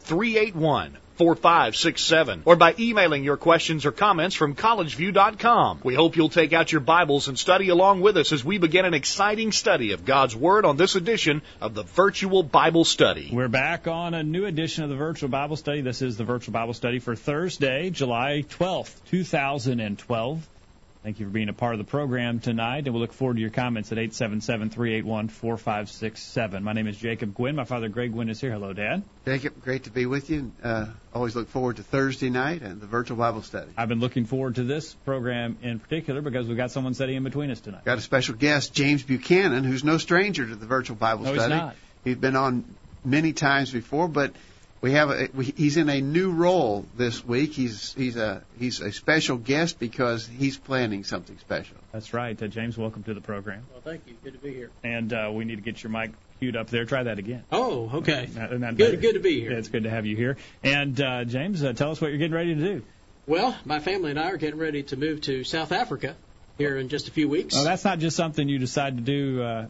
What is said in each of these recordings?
381 4567 or by emailing your questions or comments from collegeview.com. We hope you'll take out your Bibles and study along with us as we begin an exciting study of God's Word on this edition of the Virtual Bible Study. We're back on a new edition of the Virtual Bible Study. This is the Virtual Bible Study for Thursday, July 12th, 2012. Thank you for being a part of the program tonight, and we look forward to your comments at 877-381-4567. My name is Jacob Gwynn. My father, Greg Gwynn, is here. Hello, Dad. Jacob, great to be with you. Uh, always look forward to Thursday night and the virtual Bible study. I've been looking forward to this program in particular because we've got someone sitting in between us tonight. Got a special guest, James Buchanan, who's no stranger to the virtual Bible no, study. He's, not. he's been on many times before, but we have a, we, he's in a new role this week. He's he's a he's a special guest because he's planning something special. That's right, uh, James. Welcome to the program. Well, thank you. Good to be here. And uh, we need to get your mic queued up there. Try that again. Oh, okay. Not, not good, good to be here. Yeah, it's good to have you here. And uh, James, uh, tell us what you're getting ready to do. Well, my family and I are getting ready to move to South Africa here in just a few weeks. Oh, that's not just something you decide to do, uh,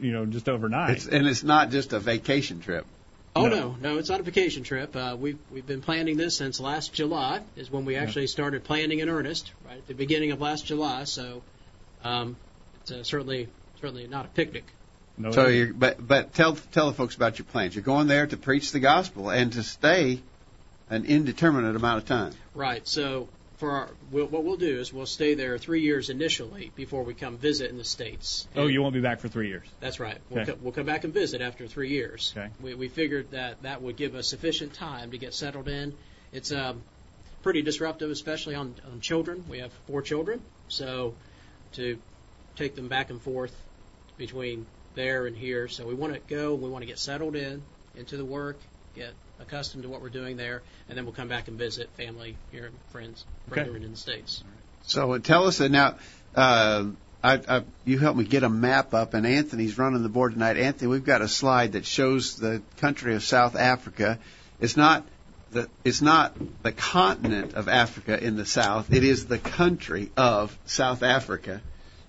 you know, just overnight. It's, and it's not just a vacation trip. Oh no. no, no, it's not a vacation trip. Uh, we've we've been planning this since last July is when we actually started planning in earnest, right at the beginning of last July. So um, it's uh, certainly certainly not a picnic. No, so you but but tell tell the folks about your plans. You're going there to preach the gospel and to stay an indeterminate amount of time. Right. So for our, we'll, what we'll do is we'll stay there three years initially before we come visit in the states. Oh, you won't be back for three years. That's right. We'll, okay. co- we'll come back and visit after three years. Okay. We, we figured that that would give us sufficient time to get settled in. It's um, pretty disruptive, especially on, on children. We have four children, so to take them back and forth between there and here. So we want to go. We want to get settled in into the work, get accustomed to what we're doing there, and then we'll come back and visit family here friends, brethren okay. in the states. So uh, tell us uh, now. Uh, I, I, you helped me get a map up, and Anthony's running the board tonight. Anthony, we've got a slide that shows the country of South Africa. It's not the it's not the continent of Africa in the south. It is the country of South Africa.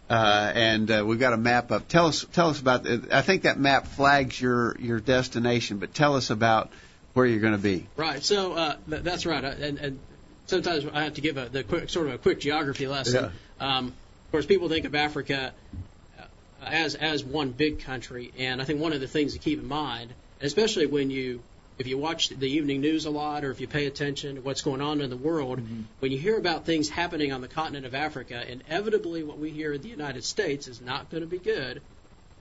Uh, and uh, we've got a map up. Tell us, tell us about. I think that map flags your your destination, but tell us about where you're going to be. Right. So uh, th- that's right. And, and sometimes I have to give a the quick, sort of a quick geography lesson. Yeah. Um, of course, people think of Africa uh, as as one big country, and I think one of the things to keep in mind, especially when you if you watch the evening news a lot or if you pay attention to what's going on in the world, mm-hmm. when you hear about things happening on the continent of Africa, inevitably what we hear in the United States is not going to be good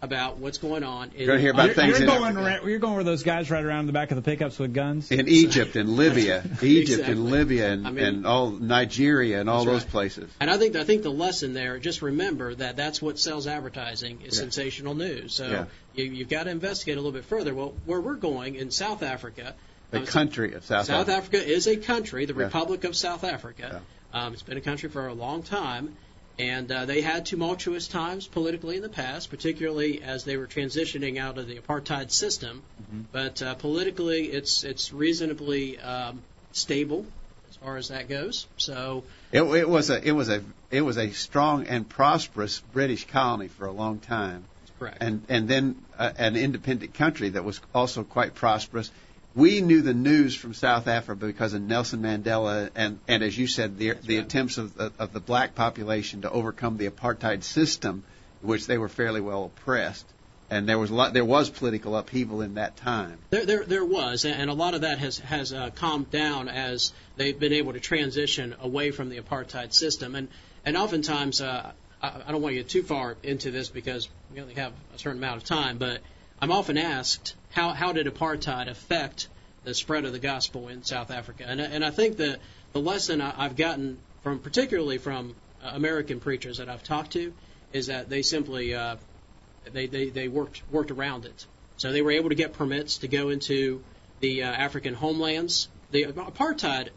about what's going on. In, you're going to hear about you're, things you're going, around, you're going where those guys right around the back of the pickups with guns in Egypt and Libya, Egypt exactly. and Libya and, I mean, and all Nigeria and all those right. places. And I think I think the lesson there, just remember that that's what sells advertising is yeah. sensational news. So yeah. you, you've got to investigate a little bit further. Well, where we're going in South Africa. The um, country of South, South Africa. Africa is a country, the Yeah. Republic of South Africa. Um, it's been a country for a long time, and uh, they had tumultuous times politically in the past, particularly as they were transitioning out of the apartheid system. But uh, politically, it's it's reasonably um, stable as far as that goes. So It, it was a it was a it was a strong and prosperous British colony for a long time, that's correct. and and then uh, an independent country that was also quite prosperous. We knew the news from South Africa because of Nelson Mandela and, and as you said, the, the right. attempts of, of, of the black population to overcome the apartheid system, which they were fairly well oppressed, and there was a lot, there was political upheaval in that time. There, there, there was, and a lot of that has has uh, calmed down as they've been able to transition away from the apartheid system, and and oftentimes, uh, I, I don't want to get too far into this because we only have a certain amount of time, but I'm often asked how how did apartheid affect the spread of the gospel in South Africa, and and I think the the lesson I, I've gotten from particularly from uh, American preachers that I've talked to is that they simply uh, they, they, they worked worked around it. So they were able to get permits to go into the uh, African homelands. The apartheid,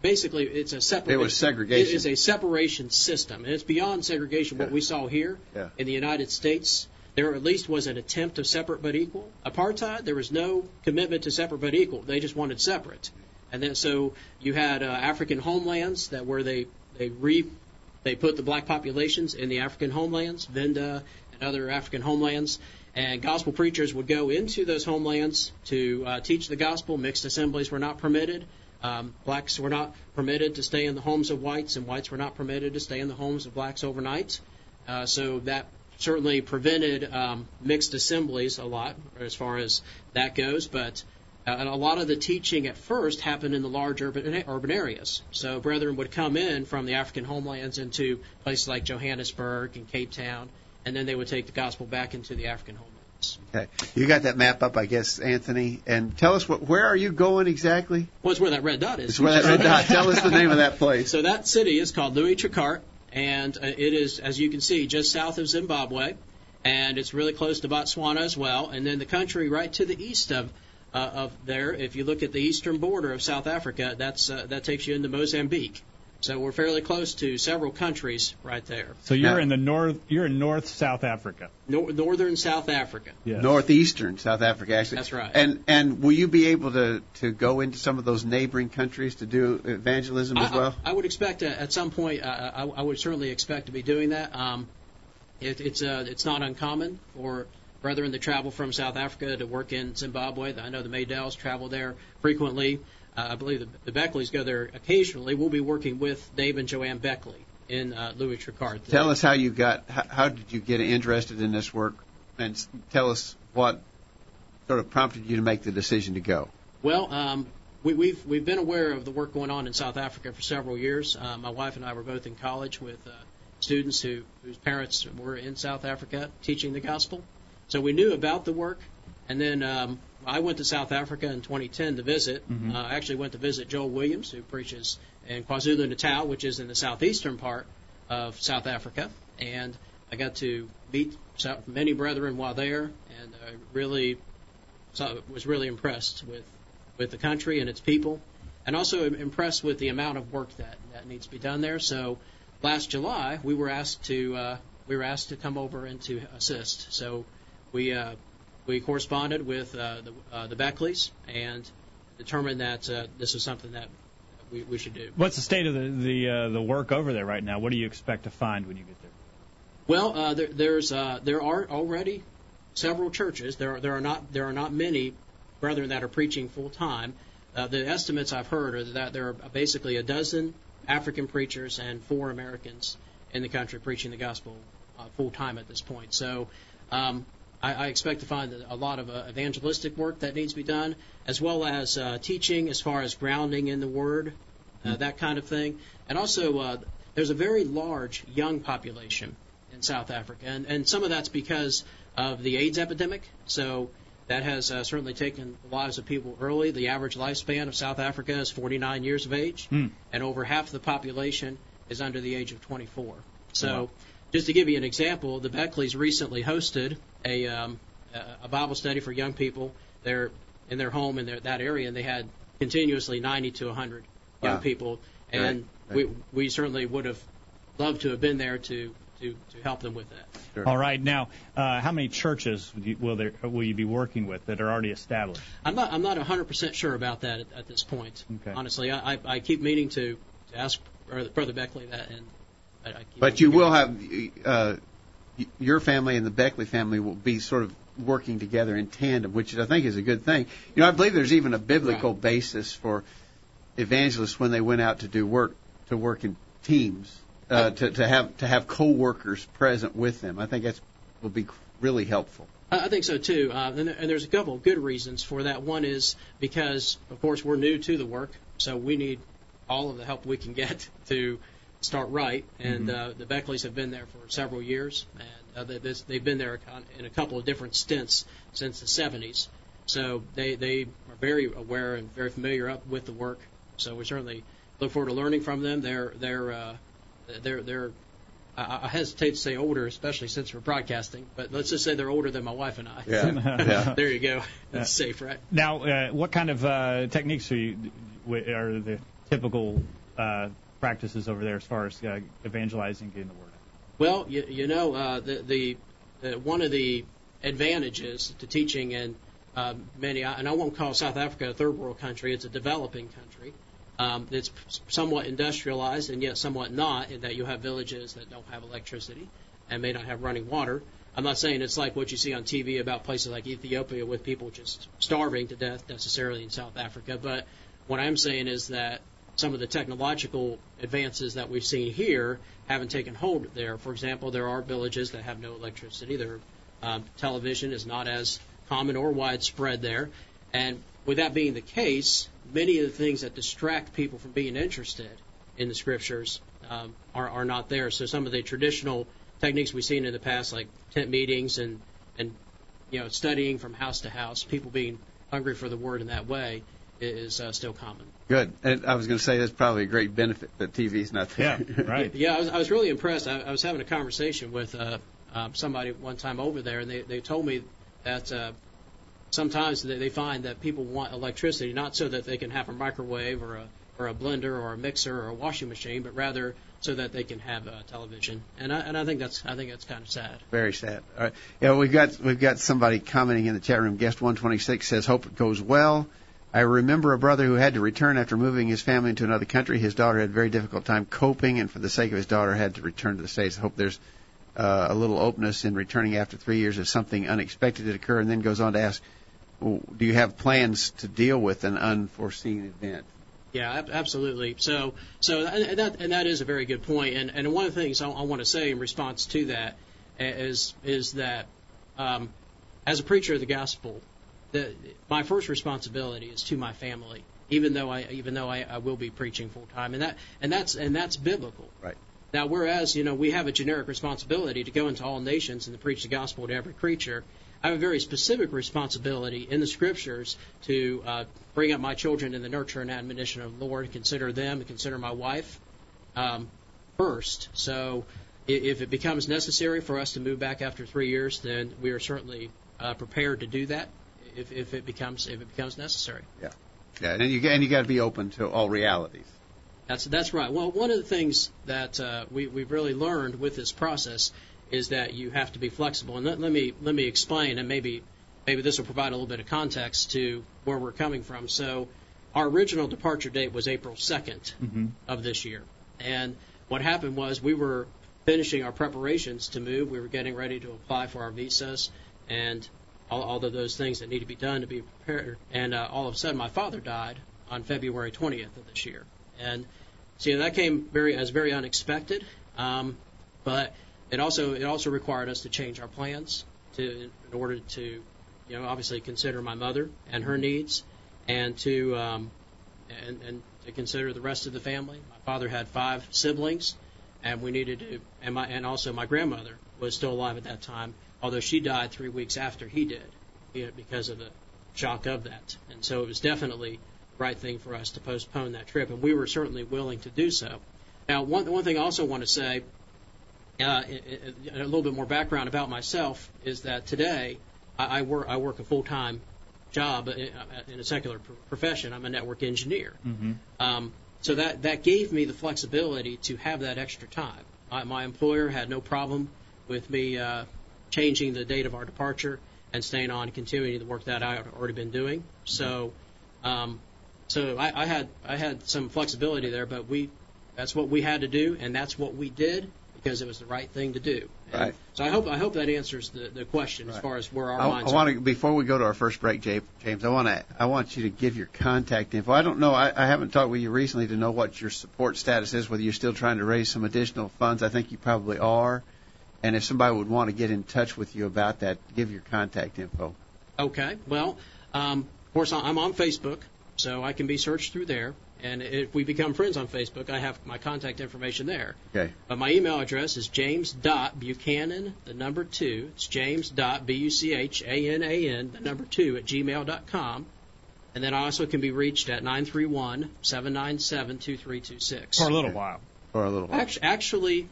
basically, it's a separate. It was segregation. It is a separation system, and it's beyond segregation. What we saw here Yeah. in the United States, there at least was an attempt of separate but equal. Apartheid, there was no commitment to separate but equal. They just wanted separate, and then so you had uh, African homelands that where they they re they put the black populations in the African homelands, Venda and other African homelands, and gospel preachers would go into those homelands to uh, teach the gospel. Mixed assemblies were not permitted. Um, blacks were not permitted to stay in the homes of whites, and whites were not permitted to stay in the homes of blacks overnight. Uh, so that certainly prevented um, mixed assemblies a lot as far as that goes. But uh, a lot of the teaching at first happened in the large urban urban areas. So brethren would come in from the African homelands into places like Johannesburg and Cape Town, and then they would take the gospel back into the African homelands. Okay. You got that map up, I guess, Anthony. And tell us what, where are you going exactly? Well, it's where that red dot is. It's where that red dot. Tell us the name of that place. So that city is called Louis Trichardt, and uh, it is, as you can see, just south of Zimbabwe, and it's really close to Botswana as well. And then the country right to the east of uh, of there, if you look at the eastern border of South Africa, that's uh, that takes you into Mozambique. So we're fairly close to several countries right there. So you're Now- in the north. You're in North South Africa. Nor- northern South Africa. Yes. Northeastern South Africa, actually. That's right. And and will you be able to to go into some of those neighboring countries to do evangelism as I, well? I, I would expect uh, at some point. Uh, I, I would certainly expect to be doing that. Um, it, it's uh, it's not uncommon for brethren to travel from South Africa to work in Zimbabwe. I know the Maydells travel there frequently. Uh, I believe the, the Beckleys go there occasionally. We'll be working with Dave and Joanne Beckley in uh, Louis Trichardt. Tell us how you got. How, how did you get interested in this work? And s- tell us what sort of prompted you to make the decision to go. Well, um, we, we've we've been aware of the work going on in South Africa for several years. Uh, my wife and I were both in college with uh, students who whose parents were in South Africa teaching the gospel, so we knew about the work. And then um, I went to South Africa in 2010 to visit. Uh, I actually went to visit Joel Williams, who preaches in KwaZulu Natal, which is in the southeastern part of South Africa, and I got to meet many brethren while there, and uh, really so was really impressed with with the country and its people, and also impressed with the amount of work that that needs to be done there. So last July we were asked to uh, we were asked to come over and to assist. So we uh, we corresponded with uh, the uh, the Beckleys and determined that uh, this is something that we, we should do. What's the state of the the, uh, the work over there right now? What do you expect to find when you get there? Well, uh, there, there's uh, there are already several churches. There are, there are not there are not many brethren that are preaching full time. Uh, the estimates I've heard are that there are basically a dozen African preachers and four Americans in the country preaching the gospel uh, full time at this point. So um, I, I expect to find a lot of uh, evangelistic work that needs to be done, as well as uh, teaching as far as grounding in the Word, uh, that kind of thing. And also, uh, there's a very large young population in South Africa, and, and some of that's because of the AIDS epidemic. So that has uh, certainly taken the lives of people early. The average lifespan of South Africa is 49 years of age, Hmm. and over half the population is under the age of 24. So, Wow. just to give you an example, the Beckleys recently hosted a, um, a- a Bible study for young people. They're in their home in their, that area, and they had continuously 90 to 100 young Wow. people, and Right, we right. we certainly would have loved to have been there to to, to help them with that. Sure. All right, now uh, how many churches will, you, there will you be working with that are already established? I'm not I'm not 100% sure about that at, at this point. Okay. Honestly, I, I, I keep meaning to, to ask Brother Brother Beckley that, and I, I keep But you will have uh, y- your family and the Beckley family will be sort of working together in tandem, which I think is a good thing. You know, I believe there's even a biblical Right. basis for evangelists when they went out to do work to work in teams uh, to, to have to have co-workers present with them. I think that's will be really helpful. I I think so too, uh, and, and there's a couple of good reasons for that. One is because, of course, we're new to the work, so we need all of the help we can get to start right. And uh, the Beckleys have been there for several years, and uh, they, this, they've been there in a couple of different stints since the 70s. So they they are very aware and very familiar up with the work. So we certainly look forward to learning from them. They're they're uh, they're they're I, I hesitate to say older, especially since we're broadcasting, but let's just say they're older than my wife and I. Yeah. yeah. there you go. That's safe, right? Now, uh, what kind of uh, techniques are, you, are the typical uh, practices over there as far as uh, evangelizing, getting the word out? Well, you, you know, uh, the, the, the one of the advantages to teaching in uh, many, and I won't call South Africa a third world country; it's a developing country. Um, it's somewhat industrialized and yet somewhat not, in that you have villages that don't have electricity and may not have running water. I'm not saying it's like what you see on TV about places like Ethiopia with people just starving to death necessarily in South Africa, but what I'm saying is that some of the technological advances that we've seen here haven't taken hold there. For example, there are villages that have no electricity. Their um, television is not as common or widespread there. And with that being the case, many of the things that distract people from being interested in the scriptures um, are, are not there. So some of the traditional techniques we've seen in the past, like tent meetings and and you know studying from house to house, people being hungry for the word in that way, is uh, still common. Good. And I was going to say that's probably a great benefit that TV's not there. Yeah, right. yeah, I was, I was really impressed. I, I was having a conversation with uh, uh, somebody one time over there, and they, they told me that uh, sometimes they, they find that people want electricity not so that they can have a microwave or a or a blender or a mixer or a washing machine, but rather so that they can have a television. And I, and I think that's I think that's kind of sad. Very sad. All right. Yeah, we've got we've got somebody commenting in the chat room. Guest 126 says, "Hope it goes well." I remember a brother who had to return after moving his family into another country. His daughter had a very difficult time coping, and for the sake of his daughter, had to return to the States. I hope there's uh, a little openness in returning after three years if something unexpected had occurred, and then goes on to ask, do you have plans to deal with an unforeseen event? Yeah, absolutely. So, so and that and that is a very good point. And and one of the things I, I want to say in response to that is is that um, as a preacher of the gospel, the, my first responsibility is to my family, even though I even though I, I will be preaching full time, and that and that's and that's biblical. Right. Now, whereas you know we have a generic responsibility to go into all nations and to preach the gospel to every creature, I have a very specific responsibility in the scriptures to uh, bring up my children in the nurture and admonition of the Lord, and consider them, and consider my wife um, first. So, if it becomes necessary for us to move back after three years, then we are certainly uh, prepared to do that if, if it becomes if it becomes necessary. Yeah, yeah, and you and you got to be open to all realities. That's that's right. Well, one of the things that uh, we we've really learned with this process is that you have to be flexible. And let, let me let me explain, and maybe maybe this will provide a little bit of context to where we're coming from. So, our original departure date was April 2nd mm-hmm. of this year, and what happened was we were finishing our preparations to move. We were getting ready to apply for our visas, and all, all of those things that need to be done to be prepared. And uh, all of a sudden, my father died on February 20th of this year, and so that came very as very unexpected. Um, but it also it also required us to change our plans to in order to you know obviously consider my mother and her needs and to um, and, and to consider the rest of the family. My father had five siblings, and we needed to and my and also my grandmother was still alive at that time although she died three weeks after he did you know, because of the shock of that. And so it was definitely the right thing for us to postpone that trip, and we were certainly willing to do so. Now, one, one thing I also want to say, uh, a little bit more background about myself, is that today I, I work I work a full time job in a secular profession. I'm a network engineer. Mm-hmm. Um, so that that gave me the flexibility to have that extra time. I, my employer had no problem with me uh, changing the date of our departure and staying on and continuing the work that I had already been doing. So, um, so I, I had I had some flexibility there, but we that's what we had to do, and that's what we did because it was the right thing to do. And right. So I hope I hope that answers the, the question right. as far as where our I, minds. I want to before we go to our first break, James. I want to I want you to give your contact info. I don't know. I, I haven't talked with you recently to know what your support status is. Whether you're still trying to raise some additional funds. I think you probably are. And if somebody would want to get in touch with you about that, give your contact info. Okay. Well, um, of course, I'm on Facebook, so I can be searched through there. And if we become friends on Facebook, I have my contact information there. Okay. But my email address is james.buchanan, the number two. It's james.b-u-c-h-a-n-a-n, the number two, at gmail.com. And then I also can be reached at 931 797 2326. For a little while. For a little while. Actually,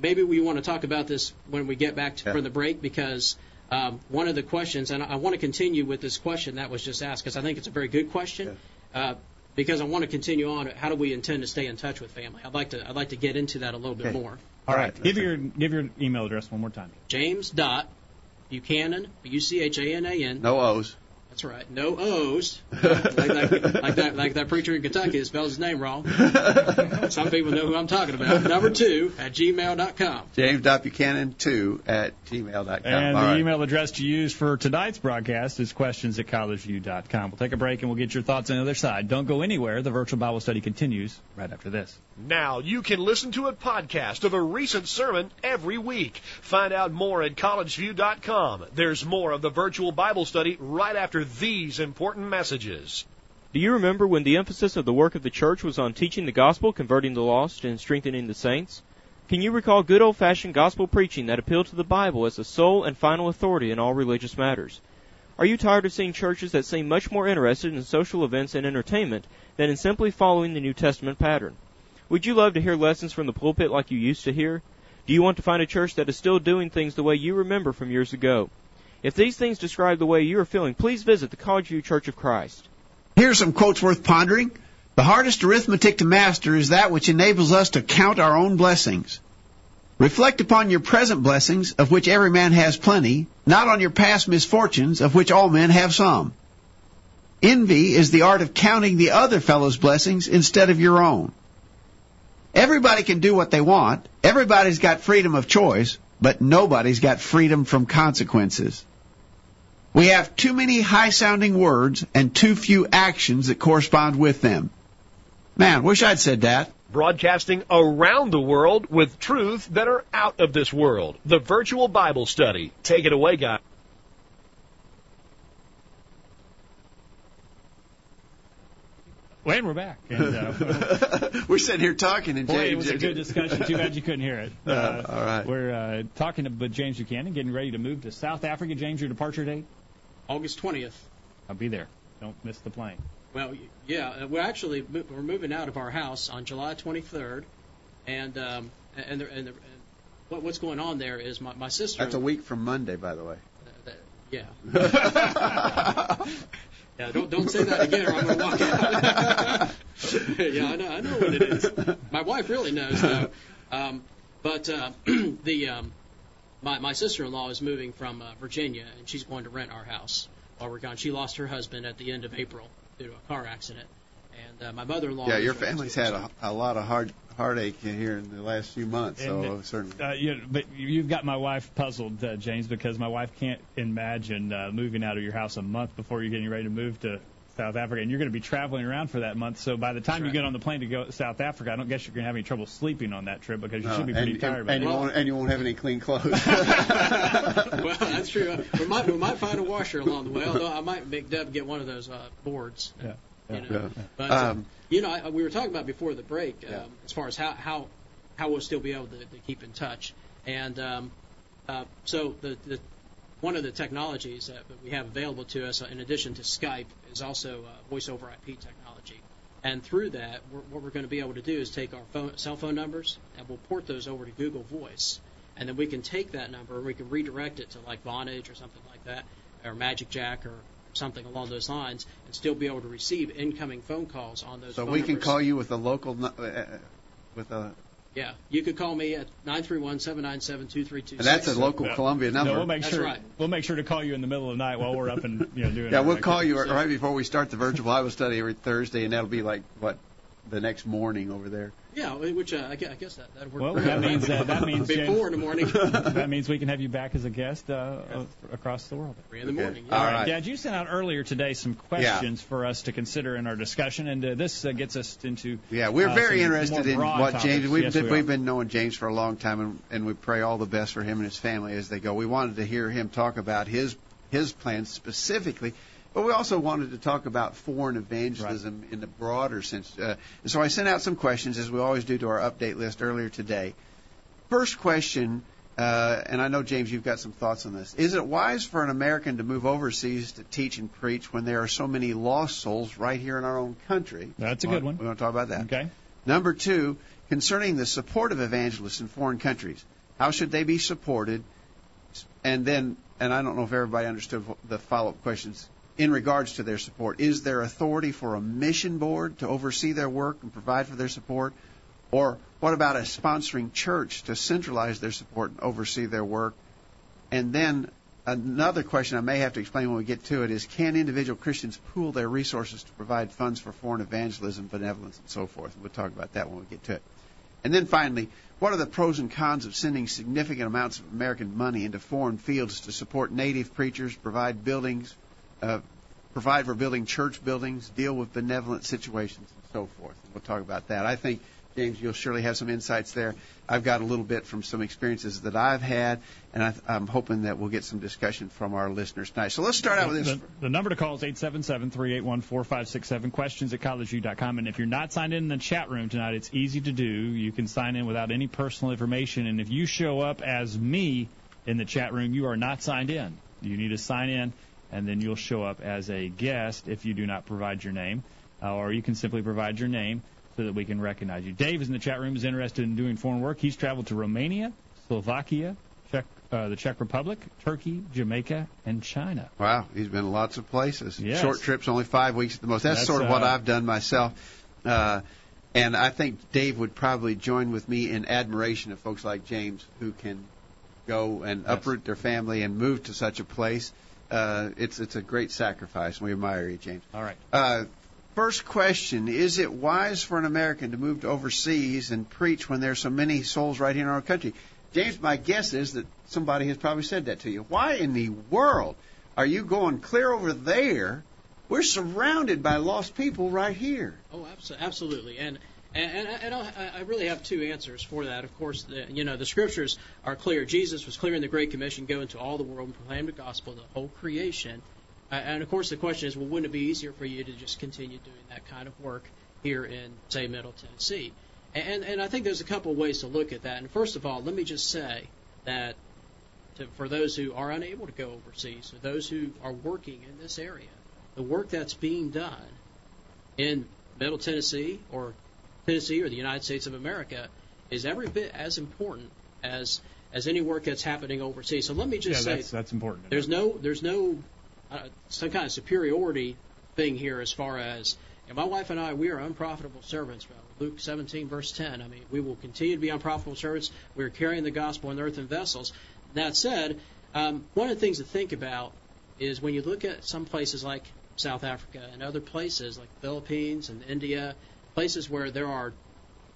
maybe we want to talk about this when we get back to, Yeah. from the break because um, one of the questions, and I want to continue with this question that was just asked because I think it's a very good question. Uh, because I want to continue on. How do we intend to stay in touch with family? I'd like to. I'd like to get into that a little bit Okay. more. All right. Give your give your email address one more time. James dot Buchanan B U C H A N A N. No O's. That's right. No O's. like, like, like that like that preacher in Kentucky that spells his name wrong. Some people know who I'm talking about. Number two at gmail.com. James.Buchanan2 at gmail.com. And All the right. email address to use for tonight's broadcast is questions at collegeview.com. We'll take a break and we'll get your thoughts on the other side. Don't go anywhere. The virtual Bible study continues right after this. Now you can listen to a podcast of a recent sermon every week. Find out more at collegeview.com. There's more of the virtual Bible study right after these important messages. Do you remember when the emphasis of the work of the church was on teaching the gospel, converting the lost, and strengthening the saints? Can you recall good old fashioned gospel preaching that appealed to the Bible as the sole and final authority in all religious matters? Are you tired of seeing churches that seem much more interested in social events and entertainment than in simply following the New Testament pattern? Would you love to hear lessons from the pulpit like you used to hear? Do you want to find a church that is still doing things the way you remember from years ago? If these things describe the way you are feeling, please visit the College View Church of Christ. Here's some quotes worth pondering. The hardest arithmetic to master is that which enables us to count our own blessings. Reflect upon your present blessings, of which every man has plenty, not on your past misfortunes, of which all men have some. Envy is the art of counting the other fellow's blessings instead of your own. Everybody can do what they want. Everybody's got freedom of choice, but nobody's got freedom from consequences. We have too many high sounding words and too few actions that correspond with them. Man, wish I'd said that. Broadcasting around the world with truth that are out of this world. The virtual Bible study. Take it away, guys. Well, and we're back. And, uh, We're sitting here talking, and James. boy, it was a good discussion. Too bad you couldn't hear it. Uh, all right. We're uh, talking about James Buchanan, getting ready to move to South Africa. James, your departure date? August 20th. I'll be there. Don't miss the plane. Well, yeah, uh, we're actually we're moving out of our house on July 23rd, and um, and the, and, the, and what, what's going on there is my my sister. That's a week from Monday, by the way. uh, that- yeah. Yeah, don't don't say that again, or I'm gonna walk out. yeah, I know, I know what it is. My wife really knows though. Um, but uh, the um, my my sister-in-law is moving from uh, Virginia, and she's going to rent our house while we're gone. She lost her husband at the end of April due to a car accident, and uh, my mother-in-law. Yeah, your family's had a, a lot of hard heartache here in the last few months, so And, certainly. Uh, you, but you've got my wife puzzled, uh, James, because my wife can't imagine uh, moving out of your house a month before you're getting ready to move to South Africa, and you're going to be traveling around for that month. So by the time you get on the plane to go to South Africa, I don't guess you're going to have any trouble sleeping on that trip because you No, should be pretty and, tired and, by and, you then. won't, and you won't have any clean clothes. well, that's true. We might we might find a washer along the way. Although I might make Deb get one of those uh, boards. Yeah. You know. Yeah. But uh, Um, you know, I, we were talking about before the break um, Yeah. as far as how how how we'll still be able to, to keep in touch. And um, uh, so the, the one of the technologies that we have available to us, uh, in addition to Skype, is also uh, voice over IP technology. And through that, we're, what we're going to be able to do is take our phone, cell phone numbers and we'll port those over to Google Voice. And then we can take that number and we can redirect it to like Vonage or something like that, or Magic Jack or something along those lines, and still be able to receive incoming phone calls on those. so we can numbers. call you with a local, nu- uh, with a, Yeah, you could call me at nine three one seven nine seven two three two and that's a local Yeah. Columbia No, number. we'll make That's sure right. we'll make sure to call you in the middle of the night while we're up and you know doing. yeah, our we'll call you activities. right before we start the virtual Bible study every Thursday, and that'll be like what the next morning over there. Yeah, which uh, I guess, that that worked. Well, that means uh, that means James, before in the morning, that means we can have you back as a guest uh, across the world. three in the Okay. morning. All Yeah. right. Dad, you sent out earlier today some questions for us to consider in our discussion, and uh, this uh, gets us into. Yeah, we're uh, very interested in what topics. James. We've Yes, we we've been knowing James for a long time, and, and we pray all the best for him and his family as they go. We wanted to hear him talk about his his plans specifically, but we also wanted to talk about foreign evangelism in the broader sense. Uh, so I sent out some questions, as we always do, to our update list earlier today. First question. Uh, and I know James, you've got some thoughts on this. Is it wise for an American to move overseas to teach and preach when there are so many lost souls right here in our own country? That's a good one. We want to talk about that. Okay. Number two, concerning the support of evangelists in foreign countries. How should they be supported? And then, and I don't know if everybody understood the follow-up questions in regards to their support. Is there authority for a mission board to oversee their work and provide for their support? Or what about a sponsoring church to centralize their support and oversee their work? And then another question I may have to explain when we get to it is can individual Christians pool their resources to provide funds for foreign evangelism, benevolence, and so forth? We'll talk about that when we get to it. And then finally, what are the pros and cons of sending significant amounts of American money into foreign fields to support native preachers, provide buildings, uh, provide for building church buildings, deal with benevolent situations, and so forth? And We'll talk about that. I think James, you'll surely have some insights there. I've got a little bit from some experiences that I've had, and I, I'm hoping that we'll get some discussion from our listeners tonight. So let's start out with this. The, the number to call is 877-381-4567, questions at collegeview.com. And if you're not signed in in the chat room tonight, it's easy to do. You can sign in without any personal information. And if you show up as me in the chat room, you are not signed in. You need to sign in, and then you'll show up as a guest if you do not provide your name. Uh, or you can simply provide your name so that we can recognize you. Dave is in the chat room, is interested in doing foreign work. He's traveled to Romania, Slovakia, Czech, uh, the Czech Republic, Turkey, Jamaica, and China. Wow, he's been lots of places. Yes. Short trips, only five weeks at the most. That's, That's, sort of what uh, I've done myself. Uh, and I think Dave would probably join with me in admiration of folks like James who can go and uproot their family and move to such a place. Uh, it's it's a great sacrifice. We admire you, James. All right. Uh, first question: Is it wise for an American to move to overseas and preach when there's so many souls right here in our country? James, my guess is that somebody has probably said that to you. Why in the world are you going clear over there? We're surrounded by lost people right here. Oh, abso- absolutely. And and, and, I, really have two answers for that. Of course, the, you know the scriptures are clear. Jesus was clear in the Great Commission: "Go into all the world and proclaim the gospel to the whole creation." Uh, and of course, the question is, well, wouldn't it be easier for you to just continue doing that kind of work here in, say, Middle Tennessee? And and I think there's a couple of ways to look at that. And first of all, let me just say that to, for those who are unable to go overseas, or those who are working in this area, the work that's being done in Middle Tennessee or Tennessee or the United States of America is every bit as important as as any work that's happening overseas. So let me Yeah, just say that's, that's important. there's no there's no uh, some kind of superiority thing here as far as and my wife and I we are unprofitable servants. Luke 17 verse 10. I mean, we will continue to be unprofitable servants. We are carrying the gospel in earthen vessels. That said, um, one of the things to think about is when you look at some places like South Africa and other places like Philippines and India, places where there are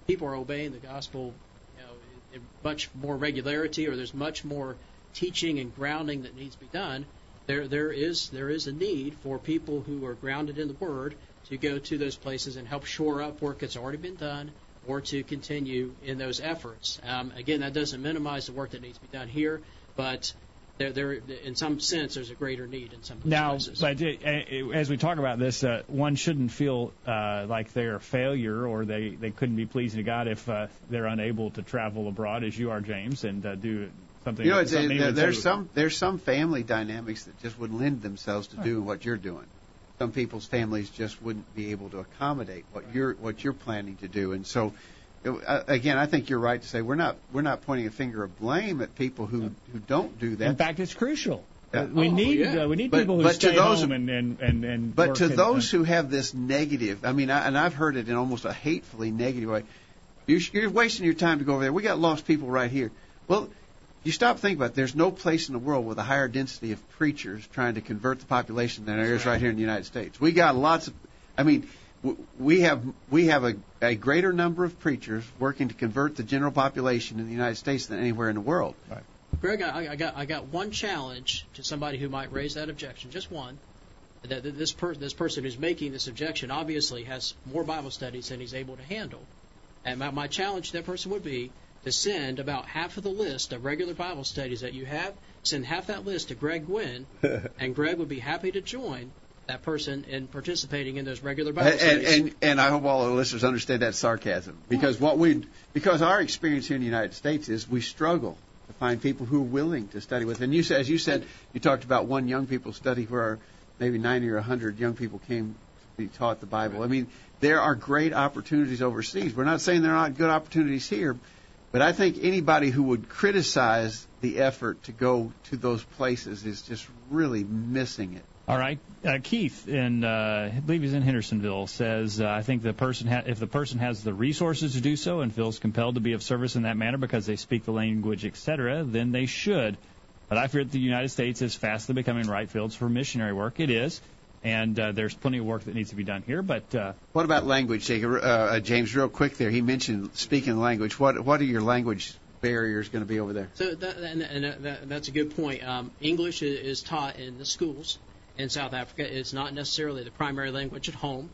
people are obeying the gospel, you know, in much more regularity, or there's much more teaching and grounding that needs to be done. There, there is there is a need for people who are grounded in the Word to go to those places and help shore up work that's already been done, or to continue in those efforts. Um, again, that doesn't minimize the work that needs to be done here, but there, there, in some sense, there's a greater need in some of those Now, places. but uh, as we talk about this, uh, one shouldn't feel uh, like they're a failure or they, they couldn't be pleasing to God if uh, they're unable to travel abroad, as you are, James, and uh, do something. You know, it's, something there, there's so- some there's some family dynamics that just would lend themselves to doing what you're doing. Some people's families just wouldn't be able to accommodate what you're what you're planning to do, and so. Again, I think you're right to say we're not we're not pointing a finger of blame at people who who don't do that. In fact, it's crucial. Yeah. Uh, we Oh, need yeah. uh, we need But- people who but to those- home and and and, and But to and- those uh, who have this negative, I mean, I, and I've heard it in almost a hatefully negative way. You're, you're wasting your time to go over there. We got lost people right here. Well, you stop thinking about it. There's no place in the world with a higher density of preachers trying to convert the population than there is right here in the United States. We got lots of, I mean, w- we have we have a, a greater number of preachers working to convert the general population in the United States than anywhere in the world. Greg, I, I got I got one challenge to somebody who might raise that objection, just one. That that this per, this person who's making this objection obviously has more Bible studies than he's able to handle, and my, my challenge to that person would be to send about half of the list of regular Bible studies that you have. Send half that list to Greg Gwynn, and Greg would be happy to join that person in participating in those regular Bible And, studies. and and I hope all the listeners understand that sarcasm because what we because our experience here in the United States is we struggle to find people who are willing to study with. And you said, as you said, you talked about one young people study where maybe 90 or 100 young people came to be taught the Bible. I mean, there are great opportunities overseas. We're not saying there are not good opportunities here, but I think anybody who would criticize the effort to go to those places is just really missing it. All right, uh, Keith, in uh, I believe he's in Hendersonville, says uh, I think the person ha- if the person has the resources to do so and feels compelled to be of service in that manner because they speak the language, etc., then they should. But I fear that the United States is fastly becoming right fields for missionary work. It is, and uh, there's plenty of work that needs to be done here. But uh, what about language, Jacob? Uh, uh, James, real quick there, he mentioned speaking the language. What what are your language barriers going to be over there? So that, and, and that, that's a good point. Um, English is taught in the schools in South Africa. It's not necessarily the primary language at home.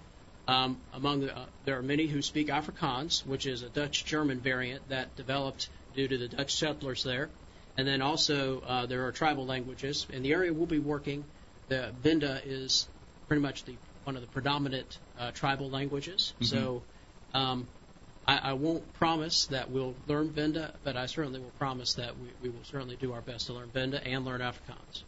Um, among the, uh, there are many who speak Afrikaans, which is a Dutch-German variant that developed due to the Dutch settlers there. And then also uh, there are tribal languages. In the area we'll be working, the Venda is pretty much the one of the predominant uh, tribal languages. Mm-hmm. So um, I, I won't promise that we'll learn Venda, but I certainly will promise that we, we will certainly do our best to learn Venda and learn Afrikaans.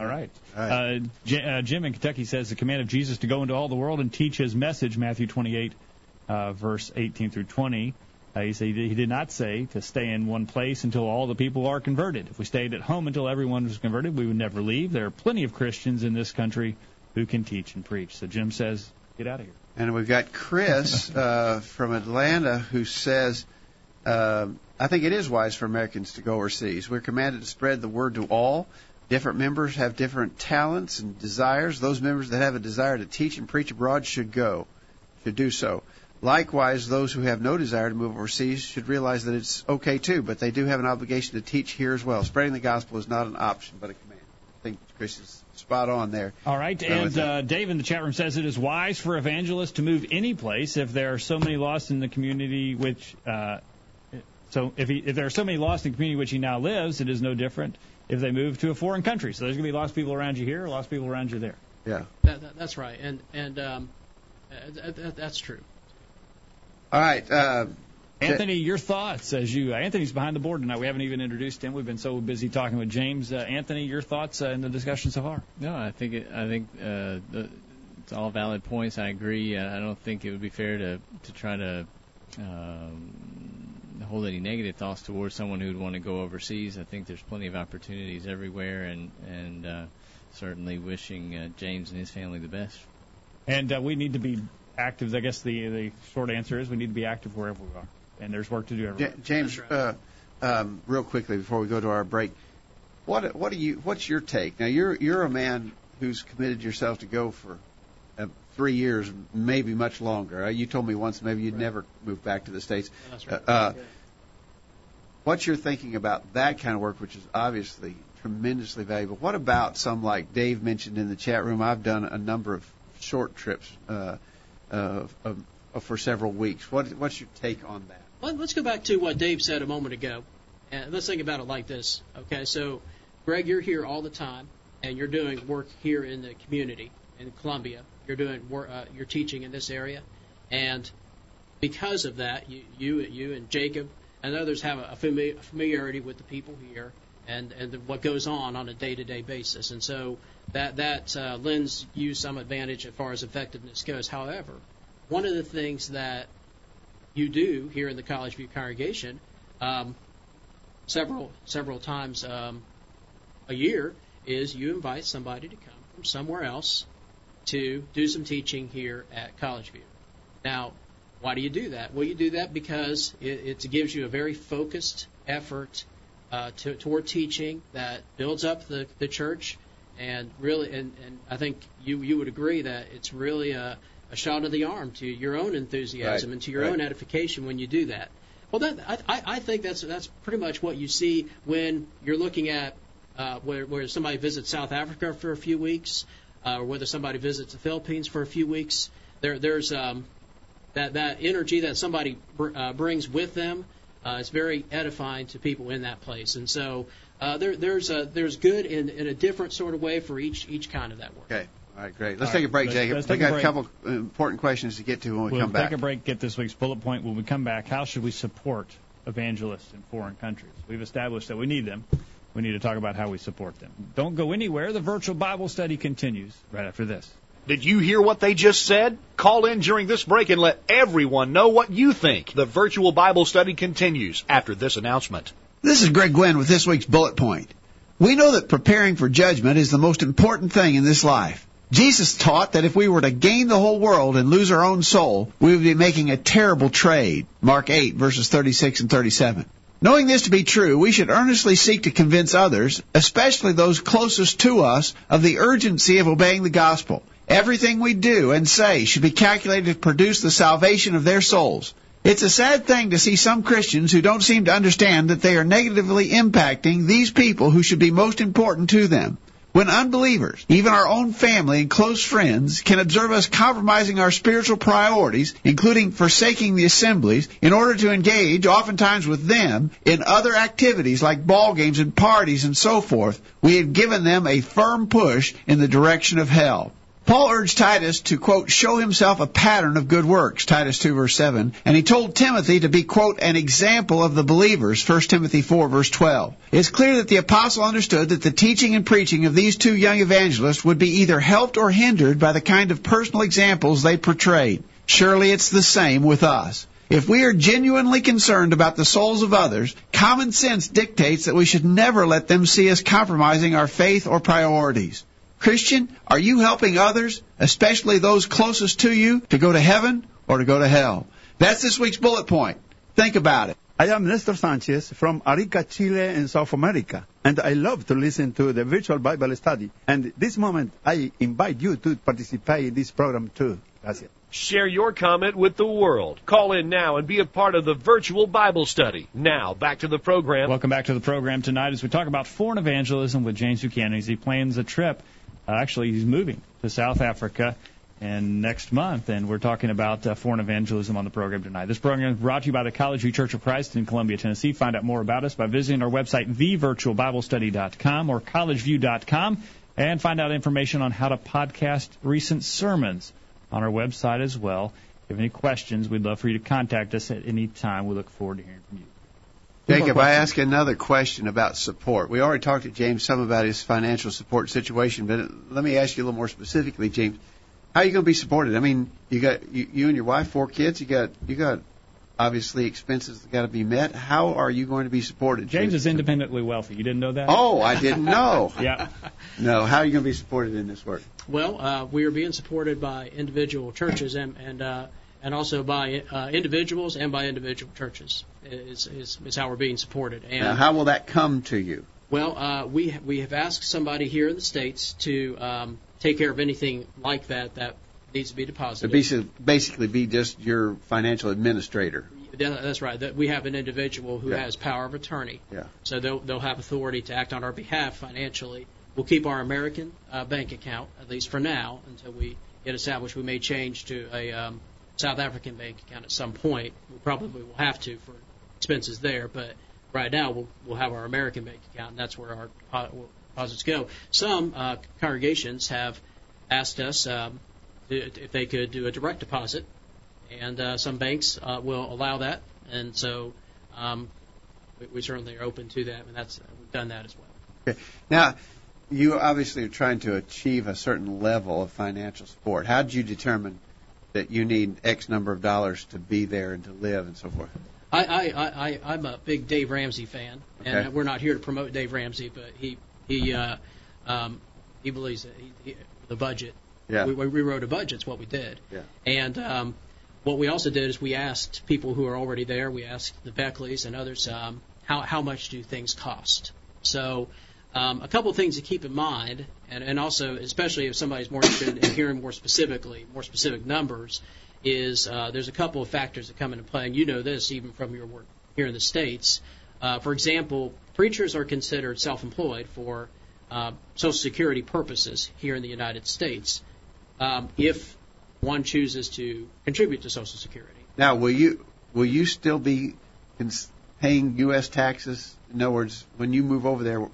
All right. All right. Uh, J- uh, Jim in Kentucky says the command of Jesus to go into all the world and teach his message, Matthew 28, uh, verse 18 through 20. Uh, he said he did not say to stay in one place until all the people are converted. If we stayed at home until everyone was converted, we would never leave. There are plenty of Christians in this country who can teach and preach. So Jim says, get out of here. And we've got Chris uh, from Atlanta who says, uh, I think it is wise for Americans to go overseas. We're commanded to spread the word to all. Different members have different talents and desires. Those members that have a desire to teach and preach abroad should go, should do so. Likewise, those who have no desire to move overseas should realize that it's okay too, but they do have an obligation to teach here as well. Spreading the gospel is not an option, but a command. I think Chris is spot on there. All right, and uh, Dave in the chat room says it is wise for evangelists to move any place if there are so many lost in the community which. Uh, so if, he, if there are so many lost in the community which he now lives, it is no different if they move to a foreign country. So there's going to be lots of people around you here, lots of people around you there. Yeah, that, that, that's right, and and um, uh, that, that's true. All right. Uh, Anthony, your thoughts as you. Uh, Anthony's behind the board tonight. We haven't even introduced him. We've been so busy talking with James. Uh, Anthony, your thoughts uh, in the discussion so far? No, I think it, I think uh, the, it's all valid points. I agree. I don't think it would be fair to to try to um, hold any negative thoughts towards someone who would want to go overseas. I think there's plenty of opportunities everywhere, and and uh, certainly wishing uh, James and his family the best. And uh, we need to be active. I guess the the short answer is we need to be active wherever we are, and there's work to do everywhere. J- James, uh, um, real quickly before we go to our break, what what do you what's your take? Now you're you're a man who's committed yourself to go for three years, maybe much longer. Uh, you told me once maybe you'd right. never move back to the states. That's right. Uh, What's your thinking about that kind of work, which is obviously tremendously valuable? What about some like Dave mentioned in the chat room? I've done a number of short trips uh, uh, uh, for several weeks. What, what's your take on that? Well, let's go back to what Dave said a moment ago, and let's think about it like this. Okay, so Greg, you're here all the time, and you're doing work here in the community in Columbia. You're doing uh, you're teaching in this area, and because of that, you, you, you and Jacob and others have a familiarity with the people here and, and what goes on on a day-to-day basis. And so that that uh, lends you some advantage as far as effectiveness goes. However, one of the things that you do here in the College View congregation um, several several times um, a year is you invite somebody to come from somewhere else to do some teaching here at College View. Now, why do you do that? Well, you do that because it, it gives you a very focused effort uh, to, toward teaching that builds up the, the church, and really, and, and I think you you would agree that it's really a, a shot of the arm to your own enthusiasm right. and to your right. own edification when you do that. Well, that I, I think that's that's pretty much what you see when you're looking at uh, where where somebody visits South Africa for a few weeks, or whether somebody visits the Philippines for a few weeks. There there's um, that that energy that somebody br- uh, brings with them uh, is very edifying to people in that place. And so uh, there, there's a, there's good in, in a different sort of way for each each kind of that work. Okay. All right, great. Let's All take right. a break, Jacob. We've got a, a couple important questions to get to when we we'll come back. We'll take a break, get this week's bullet point. When we come back, how should we support evangelists in foreign countries? We've established that we need them. We need to talk about how we support them. Don't go anywhere. The virtual Bible study continues right after this. Did you hear what they just said? Call in during this break and let everyone know what you think. The virtual Bible study continues after this announcement. This is Greg Gwynn with this week's bullet point. We know that preparing for judgment is the most important thing in this life. Jesus taught that if we were to gain the whole world and lose our own soul, we would be making a terrible trade. Mark 8 verses 36 and 37. Knowing this to be true, we should earnestly seek to convince others, especially those closest to us, of the urgency of obeying the gospel. Everything we do and say should be calculated to produce the salvation of their souls. It's a sad thing to see some Christians who don't seem to understand that they are negatively impacting these people who should be most important to them. When unbelievers, even our own family and close friends, can observe us compromising our spiritual priorities, including forsaking the assemblies, in order to engage, oftentimes with them, in other activities like ball games and parties and so forth, we have given them a firm push in the direction of hell. Paul urged Titus to, quote, show himself a pattern of good works, Titus 2 verse 7, and he told Timothy to be, quote, an example of the believers, 1 Timothy 4 verse 12. It's clear that the apostle understood that the teaching and preaching of these two young evangelists would be either helped or hindered by the kind of personal examples they portrayed. Surely it's the same with us. If we are genuinely concerned about the souls of others, common sense dictates that we should never let them see us compromising our faith or priorities. Christian, are you helping others, especially those closest to you, to go to heaven or to go to hell? That's this week's bullet point. Think about it. I am Nestor Sanchez from Arica, Chile in South America, and I love to listen to the virtual Bible study. And this moment, I invite you to participate in this program too. Gracias. Share your comment with the world. Call in now and be a part of the virtual Bible study. Now, back to the program. Welcome back to the program tonight as we talk about foreign evangelism with James Buchanan as he plans a trip actually, he's moving to South Africa and next month, and we're talking about uh, foreign evangelism on the program tonight. This program is brought to you by the College View Church of Christ in Columbia, Tennessee. Find out more about us by visiting our website, thevirtualbiblestudy.com or collegeview.com, and find out information on how to podcast recent sermons on our website as well. If you have any questions, we'd love for you to contact us at any time. We look forward to hearing from you. Jacob, I ask another question about support. We already talked to James some about his financial support situation, but let me ask you a little more specifically, James. How are you going to be supported? I mean, you got you, you and your wife, four kids. You got you got obviously expenses that got to be met. How are you going to be supported? James, James is independently wealthy. You didn't know that? Oh, I didn't know. yeah. No, how are you going to be supported in this work? Well, uh, we are being supported by individual churches and and uh, and also by uh, individuals and by individual churches is, is, is how we're being supported. And now, how will that come to you? Well, uh, we we have asked somebody here in the states to um, take care of anything like that that needs to be deposited. Be, basically, be just your financial administrator. That's right. That we have an individual who yeah. has power of attorney. Yeah. So they'll they'll have authority to act on our behalf financially. We'll keep our American uh, bank account at least for now until we get established. We may change to a um, South African bank account at some point. We probably will have to for expenses there, but right now we'll, we'll have our American bank account, and that's where our deposits go. Some uh, congregations have asked us um, if they could do a direct deposit, and uh, some banks uh, will allow that, and so um, we, we certainly are open to that, and that's we've done that as well. Okay. Now, you obviously are trying to achieve a certain level of financial support. How did you determine that you need X number of dollars to be there and to live and so forth? I, I, I, I'm a big Dave Ramsey fan, and Okay. we're not here to promote Dave Ramsey, but he he uh, um, he believes that he, he, the budget. Yeah. We, we rewrote a budget. It's what we did. Yeah. And um, what we also did is we asked people who are already there. We asked the Beckleys and others um, how how much do things cost. So um, a couple of things to keep in mind, and, and also especially if somebody's more interested in hearing more specifically, more specific numbers, is uh, there's a couple of factors that come into play, and you know this even from your work here in the states. Uh, for example, preachers are considered self-employed for uh, Social Security purposes here in the United States. Um, if one chooses to contribute to Social Security, Now, will you will you still be cons- paying U.S. taxes? In other words, when you move over there,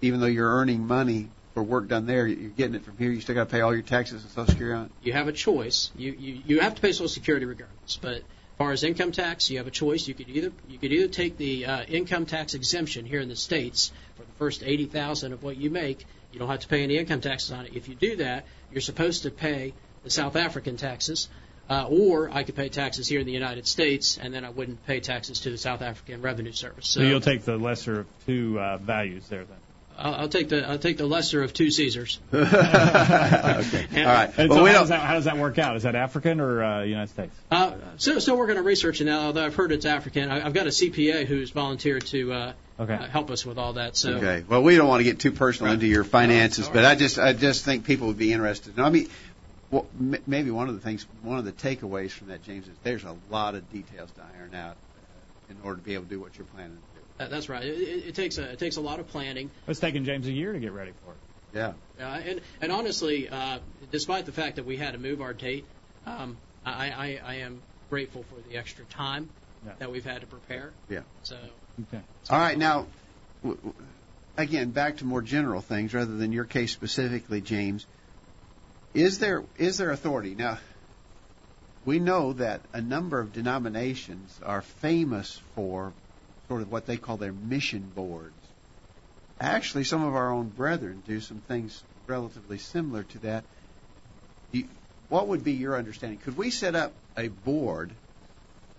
even though you're earning money for work done there, you're getting it from here. You still got to pay all your taxes and Social Security on it. you have a choice. You, you you have to pay Social Security regardless. But as far as income tax, you have a choice. You could either you could either take the uh, income tax exemption here in the states for the first eighty thousand of what you make. You don't have to pay any income taxes on it. If you do that, you're supposed to pay the South African taxes, uh, or I could pay taxes here in the United States, and then I wouldn't pay taxes to the South African Revenue Service. So, you'll take the lesser of two uh, values there then. I'll, I'll take the I'll take the lesser of two Caesars. okay. All right. And Well, so we how, does that, how does that work out? Is that African or uh, United States? Uh, still, still working on researching that, although I've heard it's African. I, I've got a CPA who's volunteered to uh, Okay. uh, help us with all that. So Okay. Well, we don't want to get too personal into your finances, All but I just I just think people would be interested. No, I mean, well, m- maybe one of the things, one of the takeaways from that, James, is there's a lot of details to iron out uh, in order to be able to do what you're planning to that, that's right. It, it, it takes a it takes a lot of planning. It's taken James a year to get ready for it. Yeah. Uh, and and honestly, uh, despite the fact that we had to move our date, um, I, I I am grateful for the extra time Yeah. that we've had to prepare. Yeah. So Okay. All right. Now, w- w- again, back to more general things rather than your case specifically, James. Is there is there authority now? We know that a number of denominations are famous for sort of what they call their mission boards. Actually, some of our own brethren do some things relatively similar to that. What would be your understanding? Could we set up a board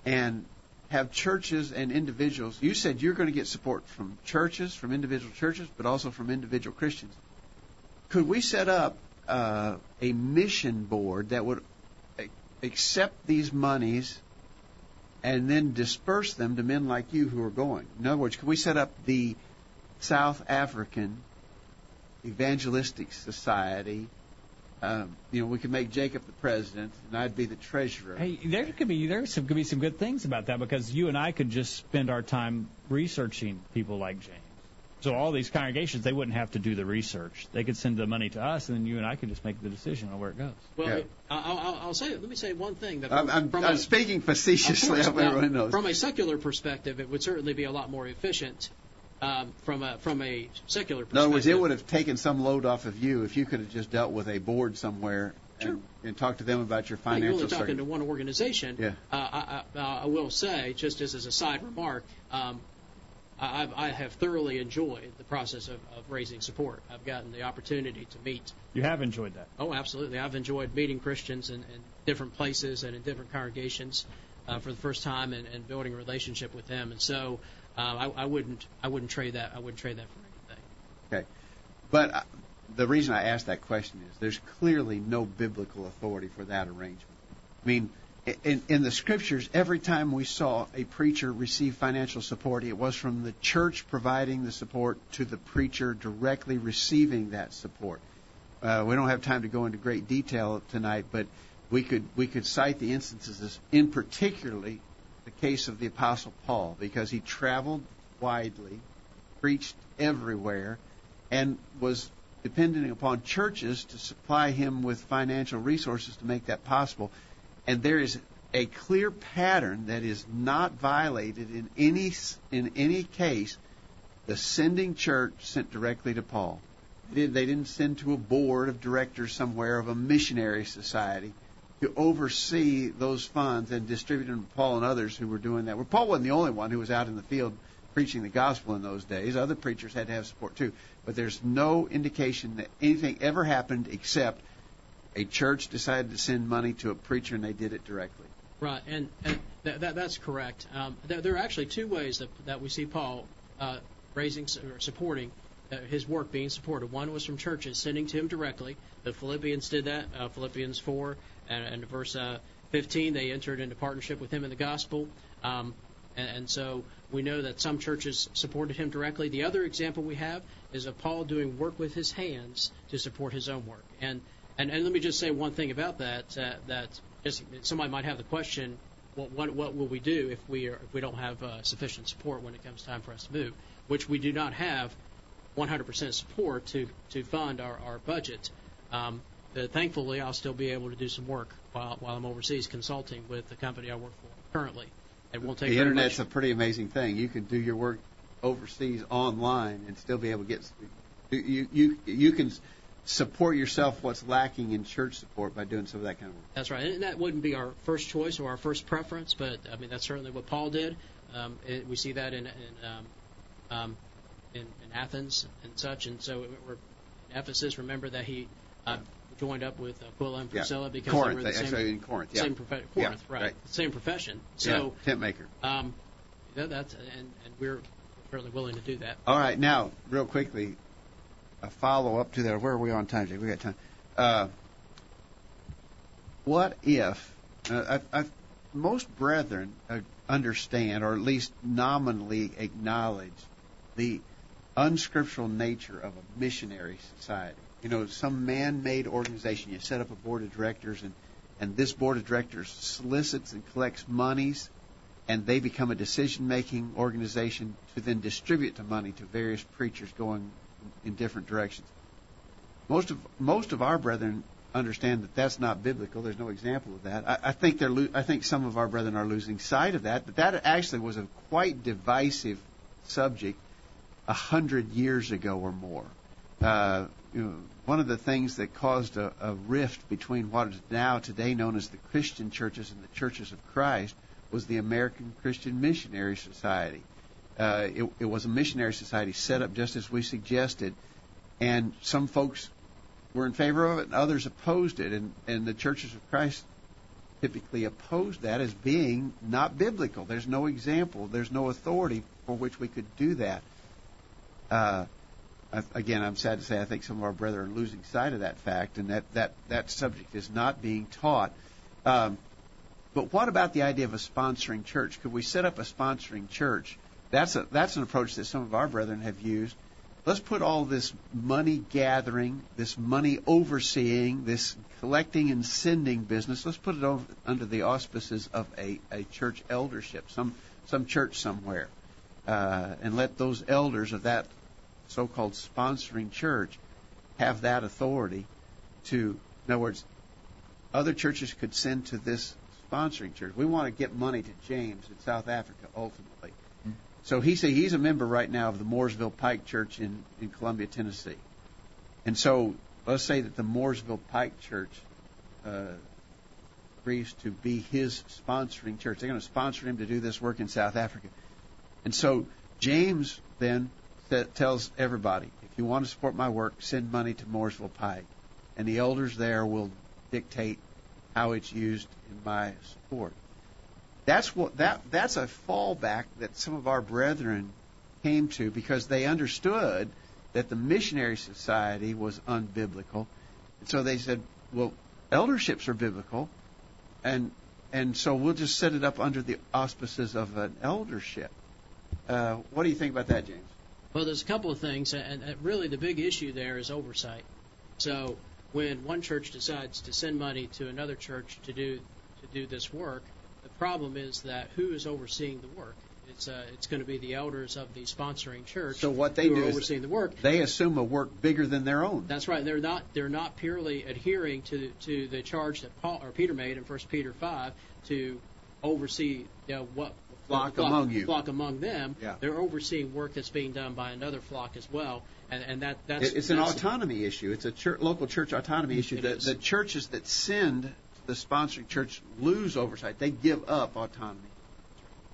and have churches and individuals? You said you're going to get support from churches, from individual churches, but also from individual Christians. Could we set up uh, a mission board that would accept these monies and then disperse them to men like you who are going? In other words, could we set up the South African Evangelistic Society? Um, you know, we could make Jacob the president, and I'd be the treasurer. Hey, there could be there some, could be some good things about that because you and I could just spend our time researching people like James. So all these congregations, they wouldn't have to do the research. They could send the money to us, and then you and I could just make the decision on where it goes. well, Yeah. I, I'll, I'll say let me say one thing that I'm, I'm, from I'm a- speaking facetiously. course, I now, everyone knows. From a secular perspective, it would certainly be a lot more efficient. Um, from a from a secular In perspective. other words, it would have taken some load off of you if you could have just dealt with a board somewhere and, and talked to them about your Well, you're financial only talking to circumstances. one organization. Yeah. Uh, I, I, uh, I will say, just as, as a side remark, um, I, I've- I have thoroughly enjoyed the process of, of raising support. I've gotten the opportunity to meet. You have enjoyed that. Oh, absolutely. I've enjoyed meeting Christians in, in different places and in different congregations uh, for the first time and, and building a relationship with them. And so, uh, I, I wouldn't I wouldn't trade that I wouldn't trade that for anything. Okay. But uh, the reason I asked that question is there's clearly no biblical authority for that arrangement. I mean, i- in, in the scriptures, every time we saw a preacher receive financial support, it was from the church providing the support to the preacher directly receiving that support. Uh, we don't have time to go into great detail tonight, but we could we could cite the instances in particularly the case of the apostle Paul because he traveled widely, preached everywhere, and was depending upon churches to supply him with financial resources to make that possible. And there is a clear pattern that is not violated in any in any case. The sending church sent directly to Paul. They didn't- send to a board of directors somewhere of a missionary society to oversee those funds and distribute them to Paul and others who were doing that. Well, Paul wasn't the only one who was out in the field preaching the gospel in those days. Other preachers had to have support too. But there's no indication that anything ever happened except a church decided to send money to a preacher and they did it directly. Right, and, and that, that, that's correct. Um, there, there are actually two ways that, that we see Paul uh, raising or supporting uh, his work being supported. One was from churches sending to him directly. The Philippians did that. Uh, Philippians 4 and, and verse uh, 15, they entered into partnership with him in the gospel. Um, and, and so we know that some churches supported him directly. The other example we have is of Paul doing work with his hands to support his own work. And and, and let me just say one thing about that. Uh, that just somebody might have the question, what, what what will we do if we are if we don't have uh, sufficient support when it comes time for us to move? Which we do not have 100% support to to fund our our budget. Um, but thankfully, I'll still be able to do some work while while I'm overseas consulting with the company I work for currently. It won't take the internet's a pretty amazing thing. You can do your work overseas online and still be able to get you you you can support yourself what's lacking in church support by doing some of that kind of work. That's right, and that wouldn't be our first choice or our first preference, but I mean that's certainly what Paul did. Um, it, we see that in in, um, um, in, in Athens and such, and so we're Ephesus. Remember that he uh, joined up with Aquila and Yeah. Priscilla because Corinth, they were the same, in Corinth, yeah. same profe- Yeah, right, right. Same profession. yeah, So tent maker. um, that, that's and, and we're fairly willing to do that. All right, now, real quickly, a follow up to that. Where are we on time? We got time. Uh, what if uh, I, I, most brethren uh, understand, or at least nominally acknowledge, the unscriptural nature of a missionary society? You know, some man-made organization. You set up a board of directors, and and this board of directors solicits and collects monies and they become a decision making organization to then distribute the money to various preachers going in different directions. Most of most of our brethren understand that that's not biblical. There's no example of that. I, I think they're lo- I think some of our brethren are losing sight of that. But that actually was a quite divisive subject a hundred years ago or more. Uh, you know, one of the things that caused a, a rift between what is now today known as the Christian churches and the churches of Christ was the American Christian Missionary Society. Uh, it, it was a missionary society set up just as we suggested, and some folks were in favor of it, and others opposed it, and, and the churches of Christ typically opposed that as being not biblical. There's no example, there's no authority for which we could do that. Uh, again, I'm sad to say I think some of our brethren are losing sight of that fact, and that that that subject is not being taught. Um, but what about the idea of a sponsoring church? Could we set up a sponsoring church? That's a that's an approach that some of our brethren have used. Let's put all this money gathering, this money overseeing, this collecting and sending business. Let's put it over, under the auspices of a, a church eldership, some some church somewhere, uh, and let those elders of that so-called sponsoring church have that authority to. In other words, other churches could send to this sponsoring church. We want to get money to James in South Africa ultimately. So he said he's a member right now of the Mooresville Pike Church in, in Columbia, Tennessee. And so let's say that the Mooresville Pike Church uh, agrees to be his sponsoring church. They're going to sponsor him to do this work in South Africa. And so James then th- tells everybody, if you want to support my work, send money to Mooresville Pike. And the elders there will dictate how it's used in my support. That's what that that's a fallback that some of our brethren came to because they understood that the missionary society was unbiblical. And so they said, well, elderships are biblical and and so we'll just set it up under the auspices of an eldership. Uh, what do you think about that, James? Well, there's a couple of things, and really the big issue there is oversight. So when one church decides to send money to another church to do to do this work, the problem is that who is overseeing the work? It's uh, it's going to be the elders of the sponsoring church. So what they who do are is overseeing the work. They assume a work bigger than their own. That's right. They're not they're not purely adhering to to the charge that Paul or Peter made in First Peter five to oversee you know, what Flock among you. flock among them. Yeah. They're overseeing work that's being done by another flock as well, and and that that's It- It's an that's- autonomy issue. It's a church, local church autonomy issue. The, is. the churches that send the sponsoring church lose oversight. They give up autonomy.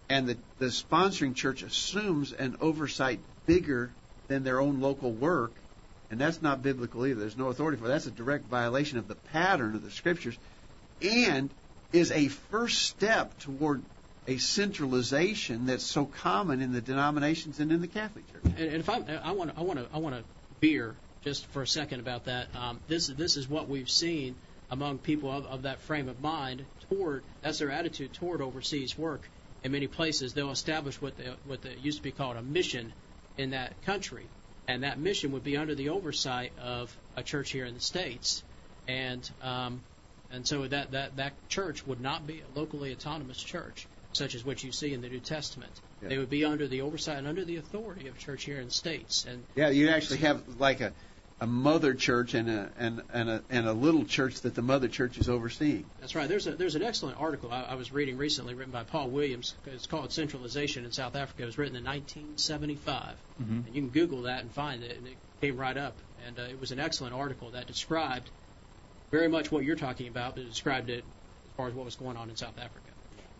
And the, the sponsoring church assumes an oversight bigger than their own local work. And that's not biblical either. There's no authority for it. That's a direct violation of the pattern of the scriptures and is a first step toward a centralization that's so common in the denominations and in the Catholic Church. And, and if I, I want to, I want to, I want to veer just for a second about that. Um, this, this is what we've seen among people of, of that frame of mind toward. That's their attitude toward overseas work. In many places, they'll establish what the, what the, used to be called a mission in that country, and that mission would be under the oversight of a church here in the states, and um, and so that, that that church would not be a locally autonomous church, such as what you see in the New Testament. Yeah. They would be under the oversight and under the authority of a church here in the states, and Yeah, you actually have like a, a mother church and a and, and a and a little church that the mother church is overseeing. That's right. There's a there's an excellent article I, I was reading recently, written by Paul Williams. It's called "Centralization in South Africa." It was written in 1975, Mhm. and you can Google that and find it, and it came right up. And uh, it was an excellent article that described very much what you're talking about, but it described it as far as what was going on in South Africa.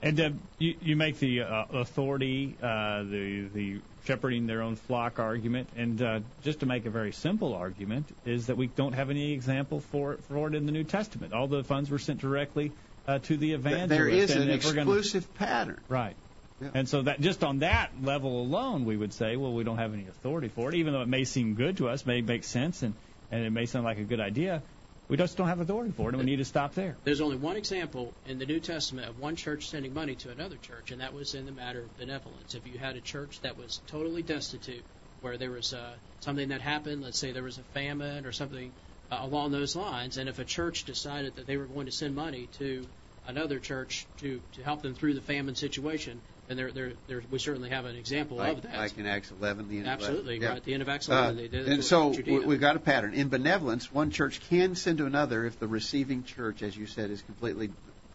And uh, you, you make the uh, authority, uh, the the shepherding their own flock argument, and uh, just to make a very simple argument, is that we don't have any example for for it in the New Testament. All the funds were sent directly uh, to the evangelist. There is an we're gonna- exclusive pattern. Right. Yeah. And so that just on that level alone, we would say, well, we don't have any authority for it, even though it may seem good to us, may make sense, and and it may sound like a good idea. We just don't have authority for it, and we need to stop there. There's only one example in the New Testament of one church sending money to another church, and that was in the matter of benevolence. If you had a church that was totally destitute, where there was uh, something that happened, let's say there was a famine or something uh, along those lines, and if a church decided that they were going to send money to another church to, to help them through the famine situation, then there, there, there, we certainly have an example of that. like in Acts 11, the end of Absolutely, yeah. right at the end of Acts Uh, 11, they did and so we've got a pattern. In benevolence, one church can send to another if the receiving church, as you said, is completely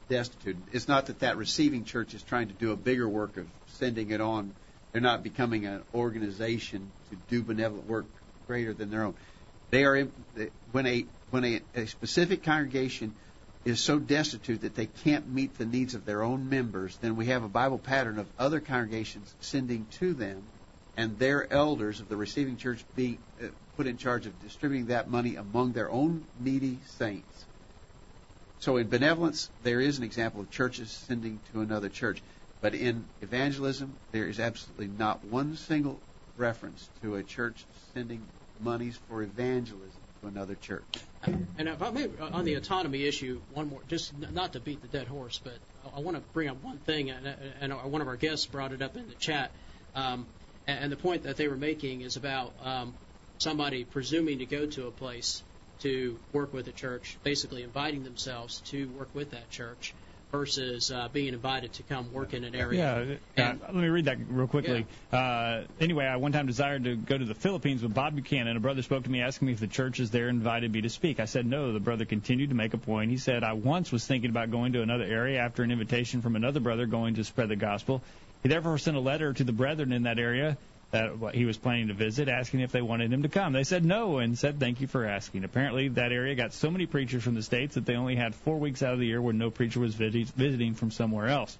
destitute. It's not that that receiving church is trying to do a bigger work of sending it on. They're not becoming an organization to do benevolent work greater than their own. They are when a when a, a specific congregation is so destitute that they can't meet the needs of their own members, then we have a Bible pattern of other congregations sending to them and their elders of the receiving church be uh, put in charge of distributing that money among their own needy saints. So in benevolence, there is an example of churches sending to another church. But in evangelism, there is absolutely not one single reference to a church sending monies for evangelism another church. And if I may, on the autonomy issue, one more, just not to beat the dead horse, but I- want to bring up one thing, and, one of our guests brought it up in the chat. Um, and the point that they were making is about um, somebody presuming to go to a place to work with a church, basically inviting themselves to work with that church versus uh, being invited to come work in an area. Yeah, uh, let me read that real quickly. Uh, anyway, I one time desired to go to the Philippines with Bob Buchanan. A brother spoke to me asking me if the churches there invited me to speak. I said no. The brother continued to make a point. He said, I once was thinking about going to another area after an invitation from another brother going to spread the gospel. He therefore sent a letter to the brethren in that area that he was planning to visit, asking if they wanted him to come. They said no and said thank you for asking. Apparently, that area got so many preachers from the states that they only had four weeks out of the year where no preacher was visiting from somewhere else.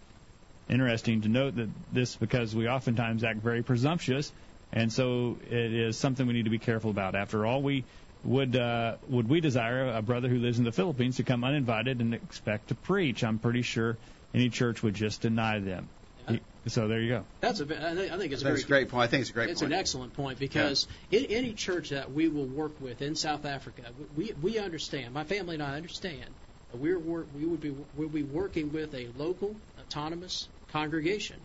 Interesting to note that this because we oftentimes act very presumptuous, and so it is something we need to be careful about. After all, we would uh, would we desire a brother who lives in the Philippines to come uninvited and expect to preach? I'm pretty sure any church would just deny them. So there you go. That's a, ve- I think, I think it's a very a great point. I think it's a great it's point. an excellent point because in any church that we will work with in South Africa, we we understand. My family and I understand. that We're we would be we'll be working with a local autonomous congregation.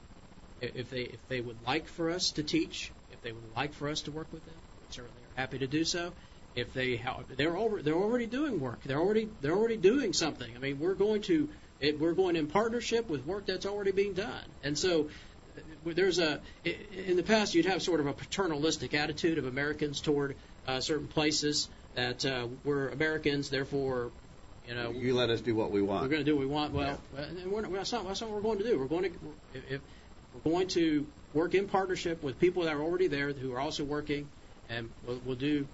If they if they would like for us to teach, if they would like for us to work with them, we certainly are happy to do so. If they how- they're over, they're already doing work. They're already they're already doing something. I mean, we're going to it, we're going in partnership with work that's already being done. And so there's a in the past you'd have sort of a paternalistic attitude of Americans toward uh, certain places that uh, we're Americans, therefore, you know, You let us do what we want. we're going to do what we want. Well, and we're, that's, not, that's not what we're going to do. We're going to if we're going to work in partnership with people that are already there who are also working, and we'll, we'll do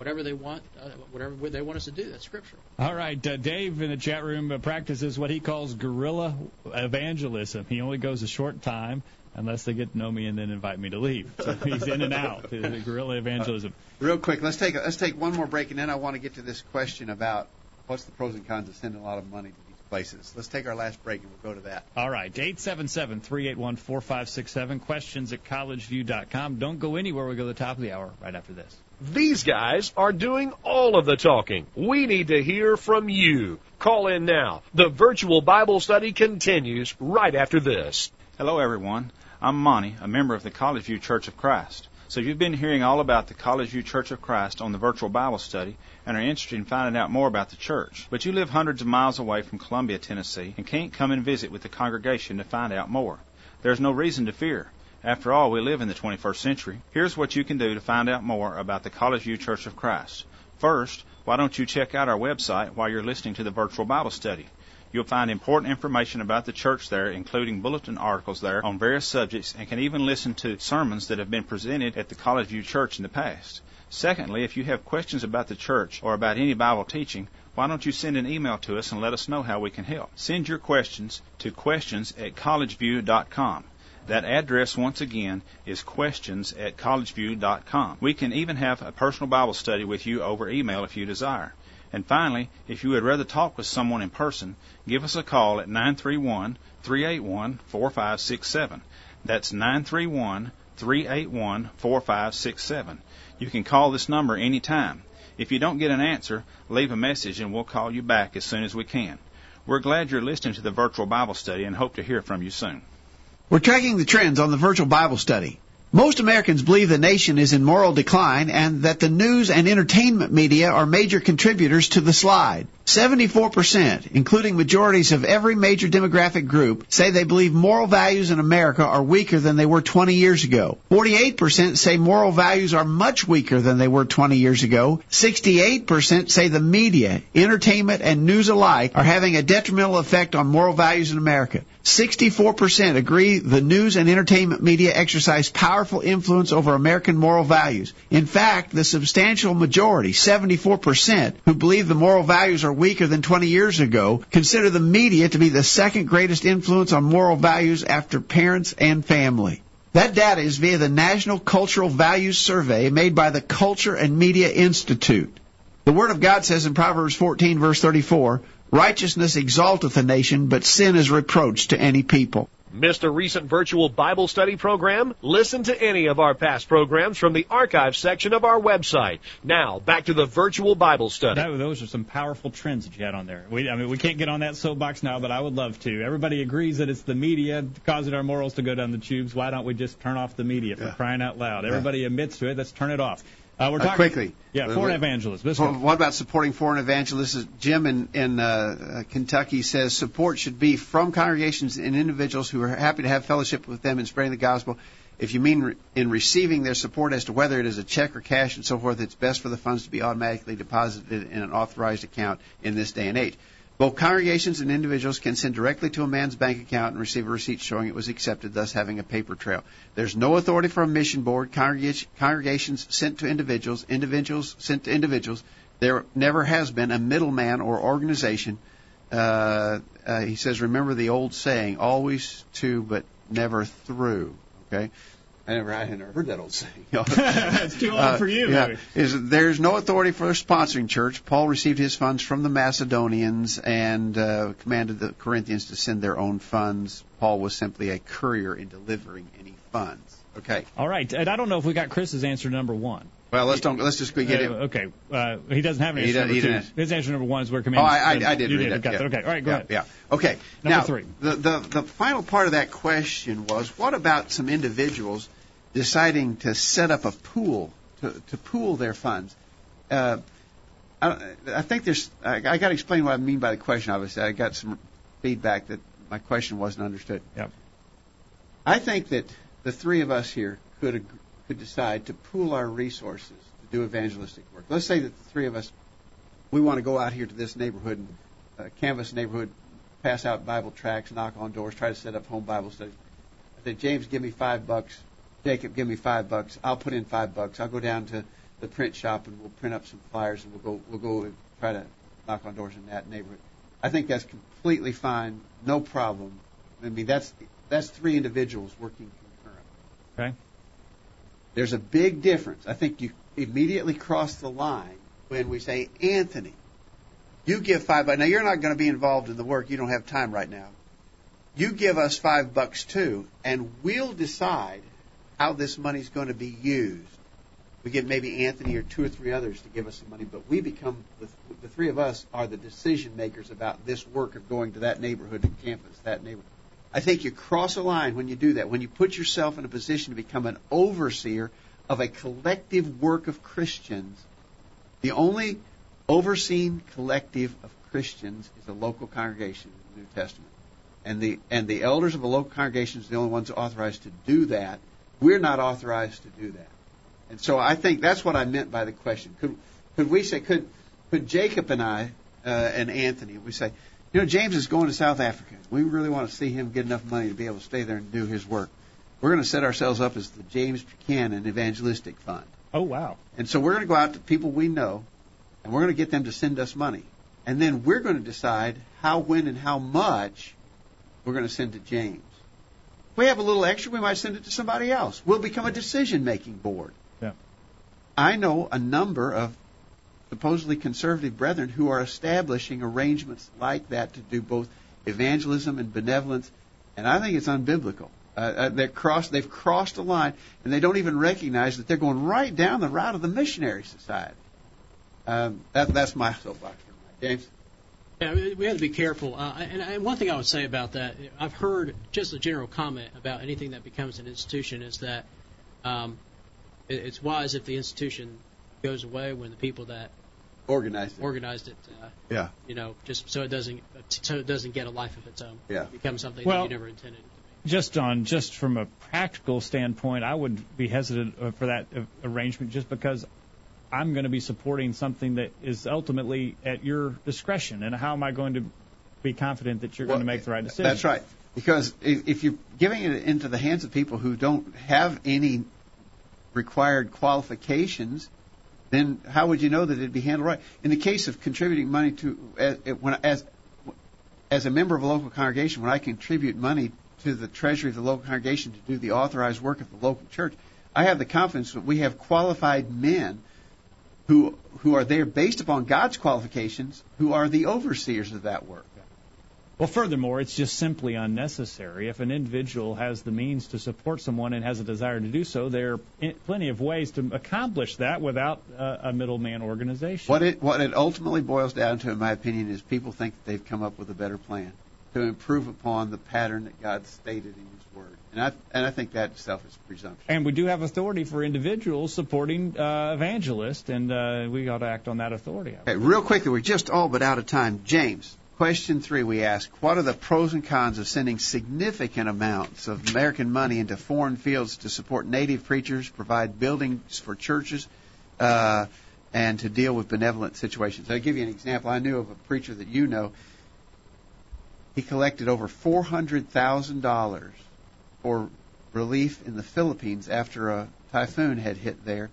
whatever they want, uh, whatever they want us to do. That's scriptural. All right, uh, Dave in the chat room uh, practices what he calls guerrilla evangelism. He only goes a short time unless they get to know me and then invite me to leave. So he's in and out. Guerrilla evangelism. Real quick, let's take let's take one more break, and then I want to get to this question about what's the pros and cons of sending a lot of money to these places. Let's take our last break, and we'll go to that. All right, 877-381-4567. Questions at collegeview.com. Don't go anywhere. We go to the top of the hour right after this. These guys are doing all of the talking. We need to hear from you. Call in now. The virtual Bible study continues right after this. Hello, everyone. I'm Monty, a member of the College View Church of Christ. So you've been hearing all about the College View Church of Christ on the virtual Bible study and are interested in finding out more about the church. But you live hundreds of miles away from Columbia, Tennessee and can't come and visit with the congregation to find out more. There's no reason to fear. After all, we live in the 21st century. Here's what you can do to find out more about the College View Church of Christ. First, why don't you check out our website while you're listening to the virtual Bible study? You'll find important information about the church there, including bulletin articles there on various subjects, and can even listen to sermons that have been presented at the College View Church in the past. Secondly, if you have questions about the church or about any Bible teaching, why don't you send an email to us and let us know how we can help? Send your questions to questions at collegeview.com. That address, once again, is questions at collegeview.com. We can even have a personal Bible study with you over email if you desire. And finally, if you would rather talk with someone in person, give us a call at 931 381 4567. That's 931 381 4567. You can call this number anytime. If you don't get an answer, leave a message and we'll call you back as soon as we can. We're glad you're listening to the virtual Bible study and hope to hear from you soon. We're tracking the trends on the virtual Bible study. Most Americans believe the nation is in moral decline and that the news and entertainment media are major contributors to the slide. 74%, including majorities of every major demographic group, say they believe moral values in America are weaker than they were 20 years ago. 48% say moral values are much weaker than they were 20 years ago. 68% say the media, entertainment, and news alike are having a detrimental effect on moral values in America. 64% agree the news and entertainment media exercise powerful influence over American moral values. In fact, the substantial majority, 74%, who believe the moral values are weaker than 20 years ago, consider the media to be the second greatest influence on moral values after parents and family. That data is via the National Cultural Values Survey made by the Culture and Media Institute. The Word of God says in Proverbs 14 verse 34, Righteousness exalteth a nation, but sin is reproach to any people. Missed a recent virtual Bible study program? Listen to any of our past programs from the archive section of our website. Now, back to the virtual Bible study. That, those are some powerful trends that you had on there. We, I mean, we can't get on that soapbox now, but I would love to. Everybody agrees that it's the media causing our morals to go down the tubes. Why don't we just turn off the media for Yeah. crying out loud? Everybody admits to it. Let's turn it off. Uh, we're Uh, quickly. Yeah, Uh, foreign evangelists. Go. What about supporting foreign evangelists? Jim in, in uh, uh, Kentucky says support should be from congregations and individuals who are happy to have fellowship with them in spreading the gospel. If you mean re- in receiving their support as to whether it is a check or cash and so forth, it's best for the funds to be automatically deposited in an authorized account in this day and age. Both congregations and individuals can send directly to a man's bank account and receive a receipt showing it was accepted, thus having a paper trail. There's no authority for a mission board. Congregations sent to individuals, individuals sent to individuals. There never has been a middleman or organization. Uh, uh, he says, remember the old saying, always to but never through. Okay? I never, I never heard that old saying. it's too old Uh, for you, yeah, maybe. is there's no authority for sponsoring church. Paul received his funds from the Macedonians and uh, commanded the Corinthians to send their own funds. Paul was simply a courier in delivering any funds. Okay. All right, and I don't know if we got Chris's answer number one. Well, let's don't let's just get Uh, him. okay, uh, he doesn't have an answer number two. His answer number one is where Oh. I, I, I did you read did. that. Got yeah. that. Okay, all right, go yeah, ahead. Yeah. Okay. Number now, three. The, the the final part of that question was what about some individuals deciding to set up a pool to to pool their funds? Uh, I, I think there's. I, I got to explain what I mean by the question. Obviously, I got some feedback that my question wasn't understood. Yep. I think that the three of us here could could decide to pool our resources to do evangelistic work. Let's say that the three of us we want to go out here to this neighborhood and uh, canvass neighborhood, pass out Bible tracts, knock on doors, try to set up home Bible studies. I said, James, give me five bucks. Jacob, give me five bucks. I'll put in five bucks. I'll go down to the print shop and we'll print up some flyers and we'll go we'll go and try to knock on doors in that neighborhood. I think that's completely fine, no problem. I mean that's that's three individuals working concurrently. Okay. There's a big difference. I think you immediately cross the line when we say, Anthony, you give five bucks. Now you're not going to be involved in the work. You don't have time right now. You give us five bucks too, and we'll decide how this money is going to be used. We get maybe Anthony or two or three others to give us some money, but we become the, the three of us are the decision makers about this work of going to that neighborhood and campus that neighborhood. I think you cross a line when you do that. When you put yourself in a position to become an overseer of a collective work of Christians, the only overseen collective of Christians is a local congregation in the New Testament. And the and the elders of a local congregation is the only ones authorized to do that. We're not authorized to do that. And so I think that's what I meant by the question. Could could we say could could Jacob and I uh, and Anthony we say, you know, James is going to South Africa. We really want to see him get enough money to be able to stay there and do his work. We're going to set ourselves up as the James Buchanan Evangelistic Fund. Oh wow. And so we're going to go out to people we know, and we're going to get them to send us money. And then we're going to decide how, when, and how much we're going to send to James. We have a little extra, we might send it to somebody else. We'll become a decision-making board. Yeah. I know a number of supposedly conservative brethren who are establishing arrangements like that to do both evangelism and benevolence, and I think it's unbiblical. Uh, uh, they're cross, they've crossed a line, and they don't even recognize that they're going right down the route of the missionary society. Um, that, that's my soapbox. James. Yeah, we we have to be careful. Uh, and, and one thing I would say about that, I've heard just a general comment about anything that becomes an institution is that um, it, it's wise if the institution goes away when the people that Organized. it. organized it, uh, Yeah. you know, just so it doesn't so it doesn't get a life of its own. Yeah. It becomes something Well- that you never intended. just on just from a practical standpoint, I would be hesitant uh, for that uh, arrangement just because I'm going to be supporting something that is ultimately at your discretion. And how am I going to be confident that you're going to make the right decision? That's right. Because if, if you're giving it into the hands of people who don't have any required qualifications, then how would you know that it'd be handled right? In the case of contributing money to as, when as as a member of a local congregation, when I contribute money to the treasury of the local congregation to do the authorized work of the local church, I have the confidence that we have qualified men who who are there based upon God's qualifications, who are the overseers of that work. Well, furthermore, it's just simply unnecessary. If an individual has the means to support someone and has a desire to do so, there are plenty of ways to accomplish that without uh, a middleman organization. What it what it ultimately boils down to, in my opinion, is people think that they've come up with a better plan to improve upon the pattern that God stated in His Word, and I and I think that itself is presumption. And we do have authority for individuals supporting uh, evangelists, and uh, we ought to act on that authority. Okay, real quickly, we're just all but out of time. James, question three, we ask, what are the pros and cons of sending significant amounts of American money into foreign fields to support native preachers, provide buildings for churches, uh, and to deal with benevolent situations? I'll give you an example. I knew of a preacher that you know. He collected over four hundred thousand dollars for relief in the Philippines after a typhoon had hit there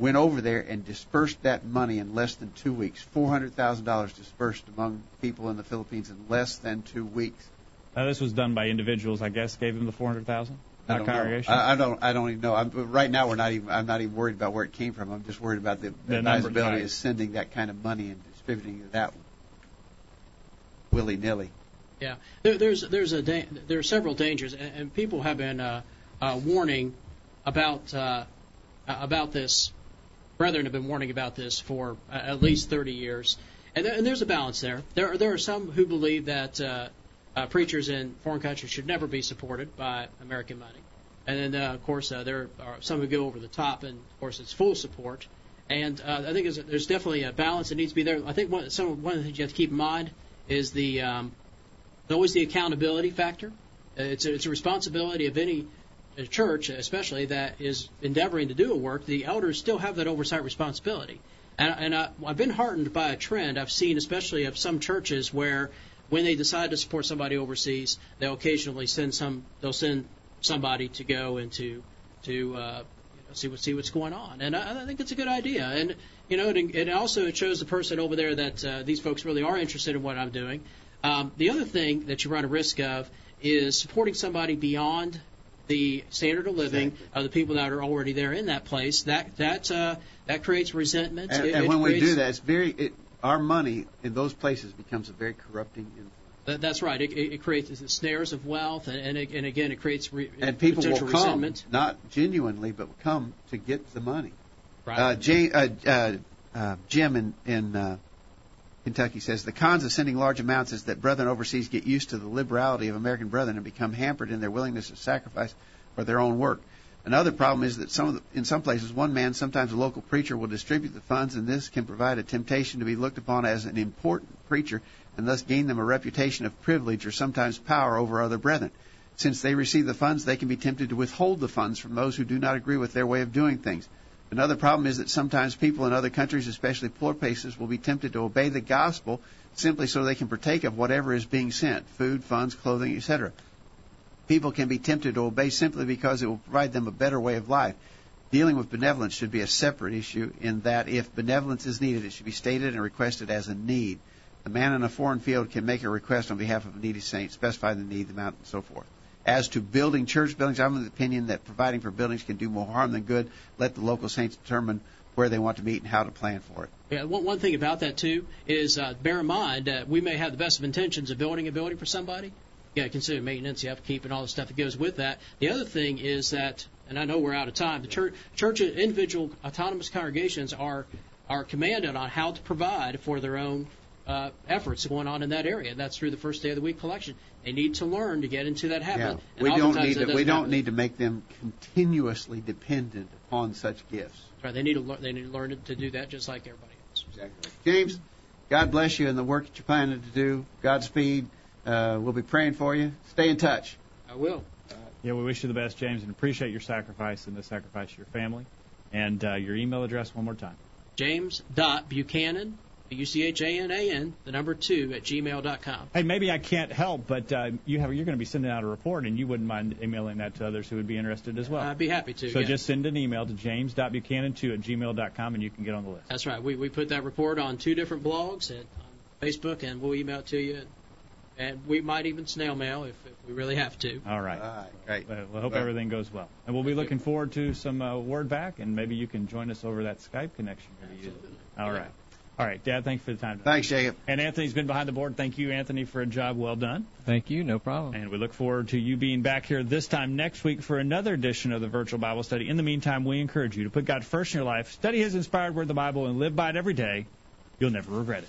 went over there and dispersed that money in less than two weeks. Four hundred thousand dollars dispersed among people in the Philippines in less than two weeks. Now, this was done by individuals, I guess. Gave them the four hundred thousand. I Not don't know. I, I don't. I don't even know. I'm, right now, we're not even. I'm not even worried about where it came from. I'm just worried about the, The the advisability of sending that kind of money and distributing it that willy nilly. Yeah, there, there's there's a da- there are several dangers, and, and people have been uh, uh, warning about uh, about this. Brethren have been warning about this for uh, at least 30 years, and, there, and there's a balance there. There are, there are some who believe that uh, uh, preachers in foreign countries should never be supported by American money, and then uh, of course uh, there are some who go over the top, and of course it's full support. And uh, I think there's, there's definitely a balance that needs to be there. I think one, some, one of the things you have to keep in mind is the um, always the accountability factor. Uh, It's a, it's a responsibility of any uh, church, especially that is endeavoring to do a work. The elders still have that oversight responsibility. And, and I, I've been heartened by a trend I've seen, especially of some churches where when they decide to support somebody overseas, they'll occasionally send some. They'll send somebody to go and to to uh, you know, see what see what's going on. And I, I think it's a good idea. And you know, it, it also shows the person over there that uh, these folks really are interested in what I'm doing. Um, the other thing that you run a risk of is supporting somebody beyond the standard of living of the people that are already there in that place. That that uh, that creates resentment. And, It- and it when we do that, it's very. It, our money in those places becomes a very corrupting influence. that, that's right. It, it, creates snares of wealth, and and, and again, it creates re, and people will come, resentment. not genuinely, but come to get the money. Right. Uh, Jay, uh, uh, uh, Jim in, in uh, Kentucky says the cons of sending large amounts is that brethren overseas get used to the liberality of American brethren and become hampered in their willingness to sacrifice for their own work. Another problem is that some the, in some places, one man, sometimes a local preacher, will distribute the funds, and this can provide a temptation to be looked upon as an important preacher, and thus gain them a reputation of privilege or sometimes power over other brethren. Since they receive the funds, they can be tempted to withhold the funds from those who do not agree with their way of doing things. Another problem is that sometimes people in other countries, especially poor places, will be tempted to obey the gospel simply so they can partake of whatever is being sent food, funds, clothing, etc. People can be tempted to obey simply because it will provide them a better way of life. Dealing with benevolence should be a separate issue in that if benevolence is needed, it should be stated and requested as a need. The man in a foreign field can make a request on behalf of a needy saint, specify the need, the amount, and so forth. As to building church buildings, I'm of the opinion that providing for buildings can do more harm than good. Let the local saints determine where they want to meet and how to plan for it. Yeah, one, one thing about that too is uh, bear in mind that we may have the best of intentions of building a building for somebody. You got to consider maintenance, the upkeep, and all the stuff that goes with that. The other thing is that, and I know we're out of time. The church, church individual autonomous congregations are are commanded on how to provide for their own uh, efforts going on in that area. And that's through the first day of the week collection. They need to learn to get into that habit. Yeah, And we don't need to, we don't happen. need to make them continuously dependent upon such gifts. Right, they need to learn. They need to learn to do that just like everybody else. Exactly. James, God bless you in the work that you're planning to do. Godspeed. Uh, we'll be praying for you. Stay in touch. I will. Yeah, we wish you the best, James, and appreciate your sacrifice and the sacrifice of your family. And uh, your email address one more time. James dot Buchanan, U C H A N A N, the number two at gmail dot com. Hey, maybe I can't help, but uh, you have you're going to be sending out a report, and you wouldn't mind emailing that to others who would be interested as well. I'd be happy to. so yeah. just send an email to james.buchanan2 at gmail.com, and you can get on the list. That's right. We we put that report on two different blogs and on Facebook, and we'll email it to you. And we might even snail mail if, if we really have to. All right. All right, great. Well, I hope Well- everything goes well. And we'll be looking forward to some uh, word back, and maybe you can join us over that Skype connection. you're using. All right. All right, Dad, thanks for the time. Thanks, Jacob. And Anthony's been behind the board. Thank you, Anthony, for a job well done. Thank you. No problem. And we look forward to you being back here this time next week for another edition of the Virtual Bible Study. In the meantime, we encourage you to put God first in your life, study His inspired Word, the Bible, and live by it every day. You'll never regret it.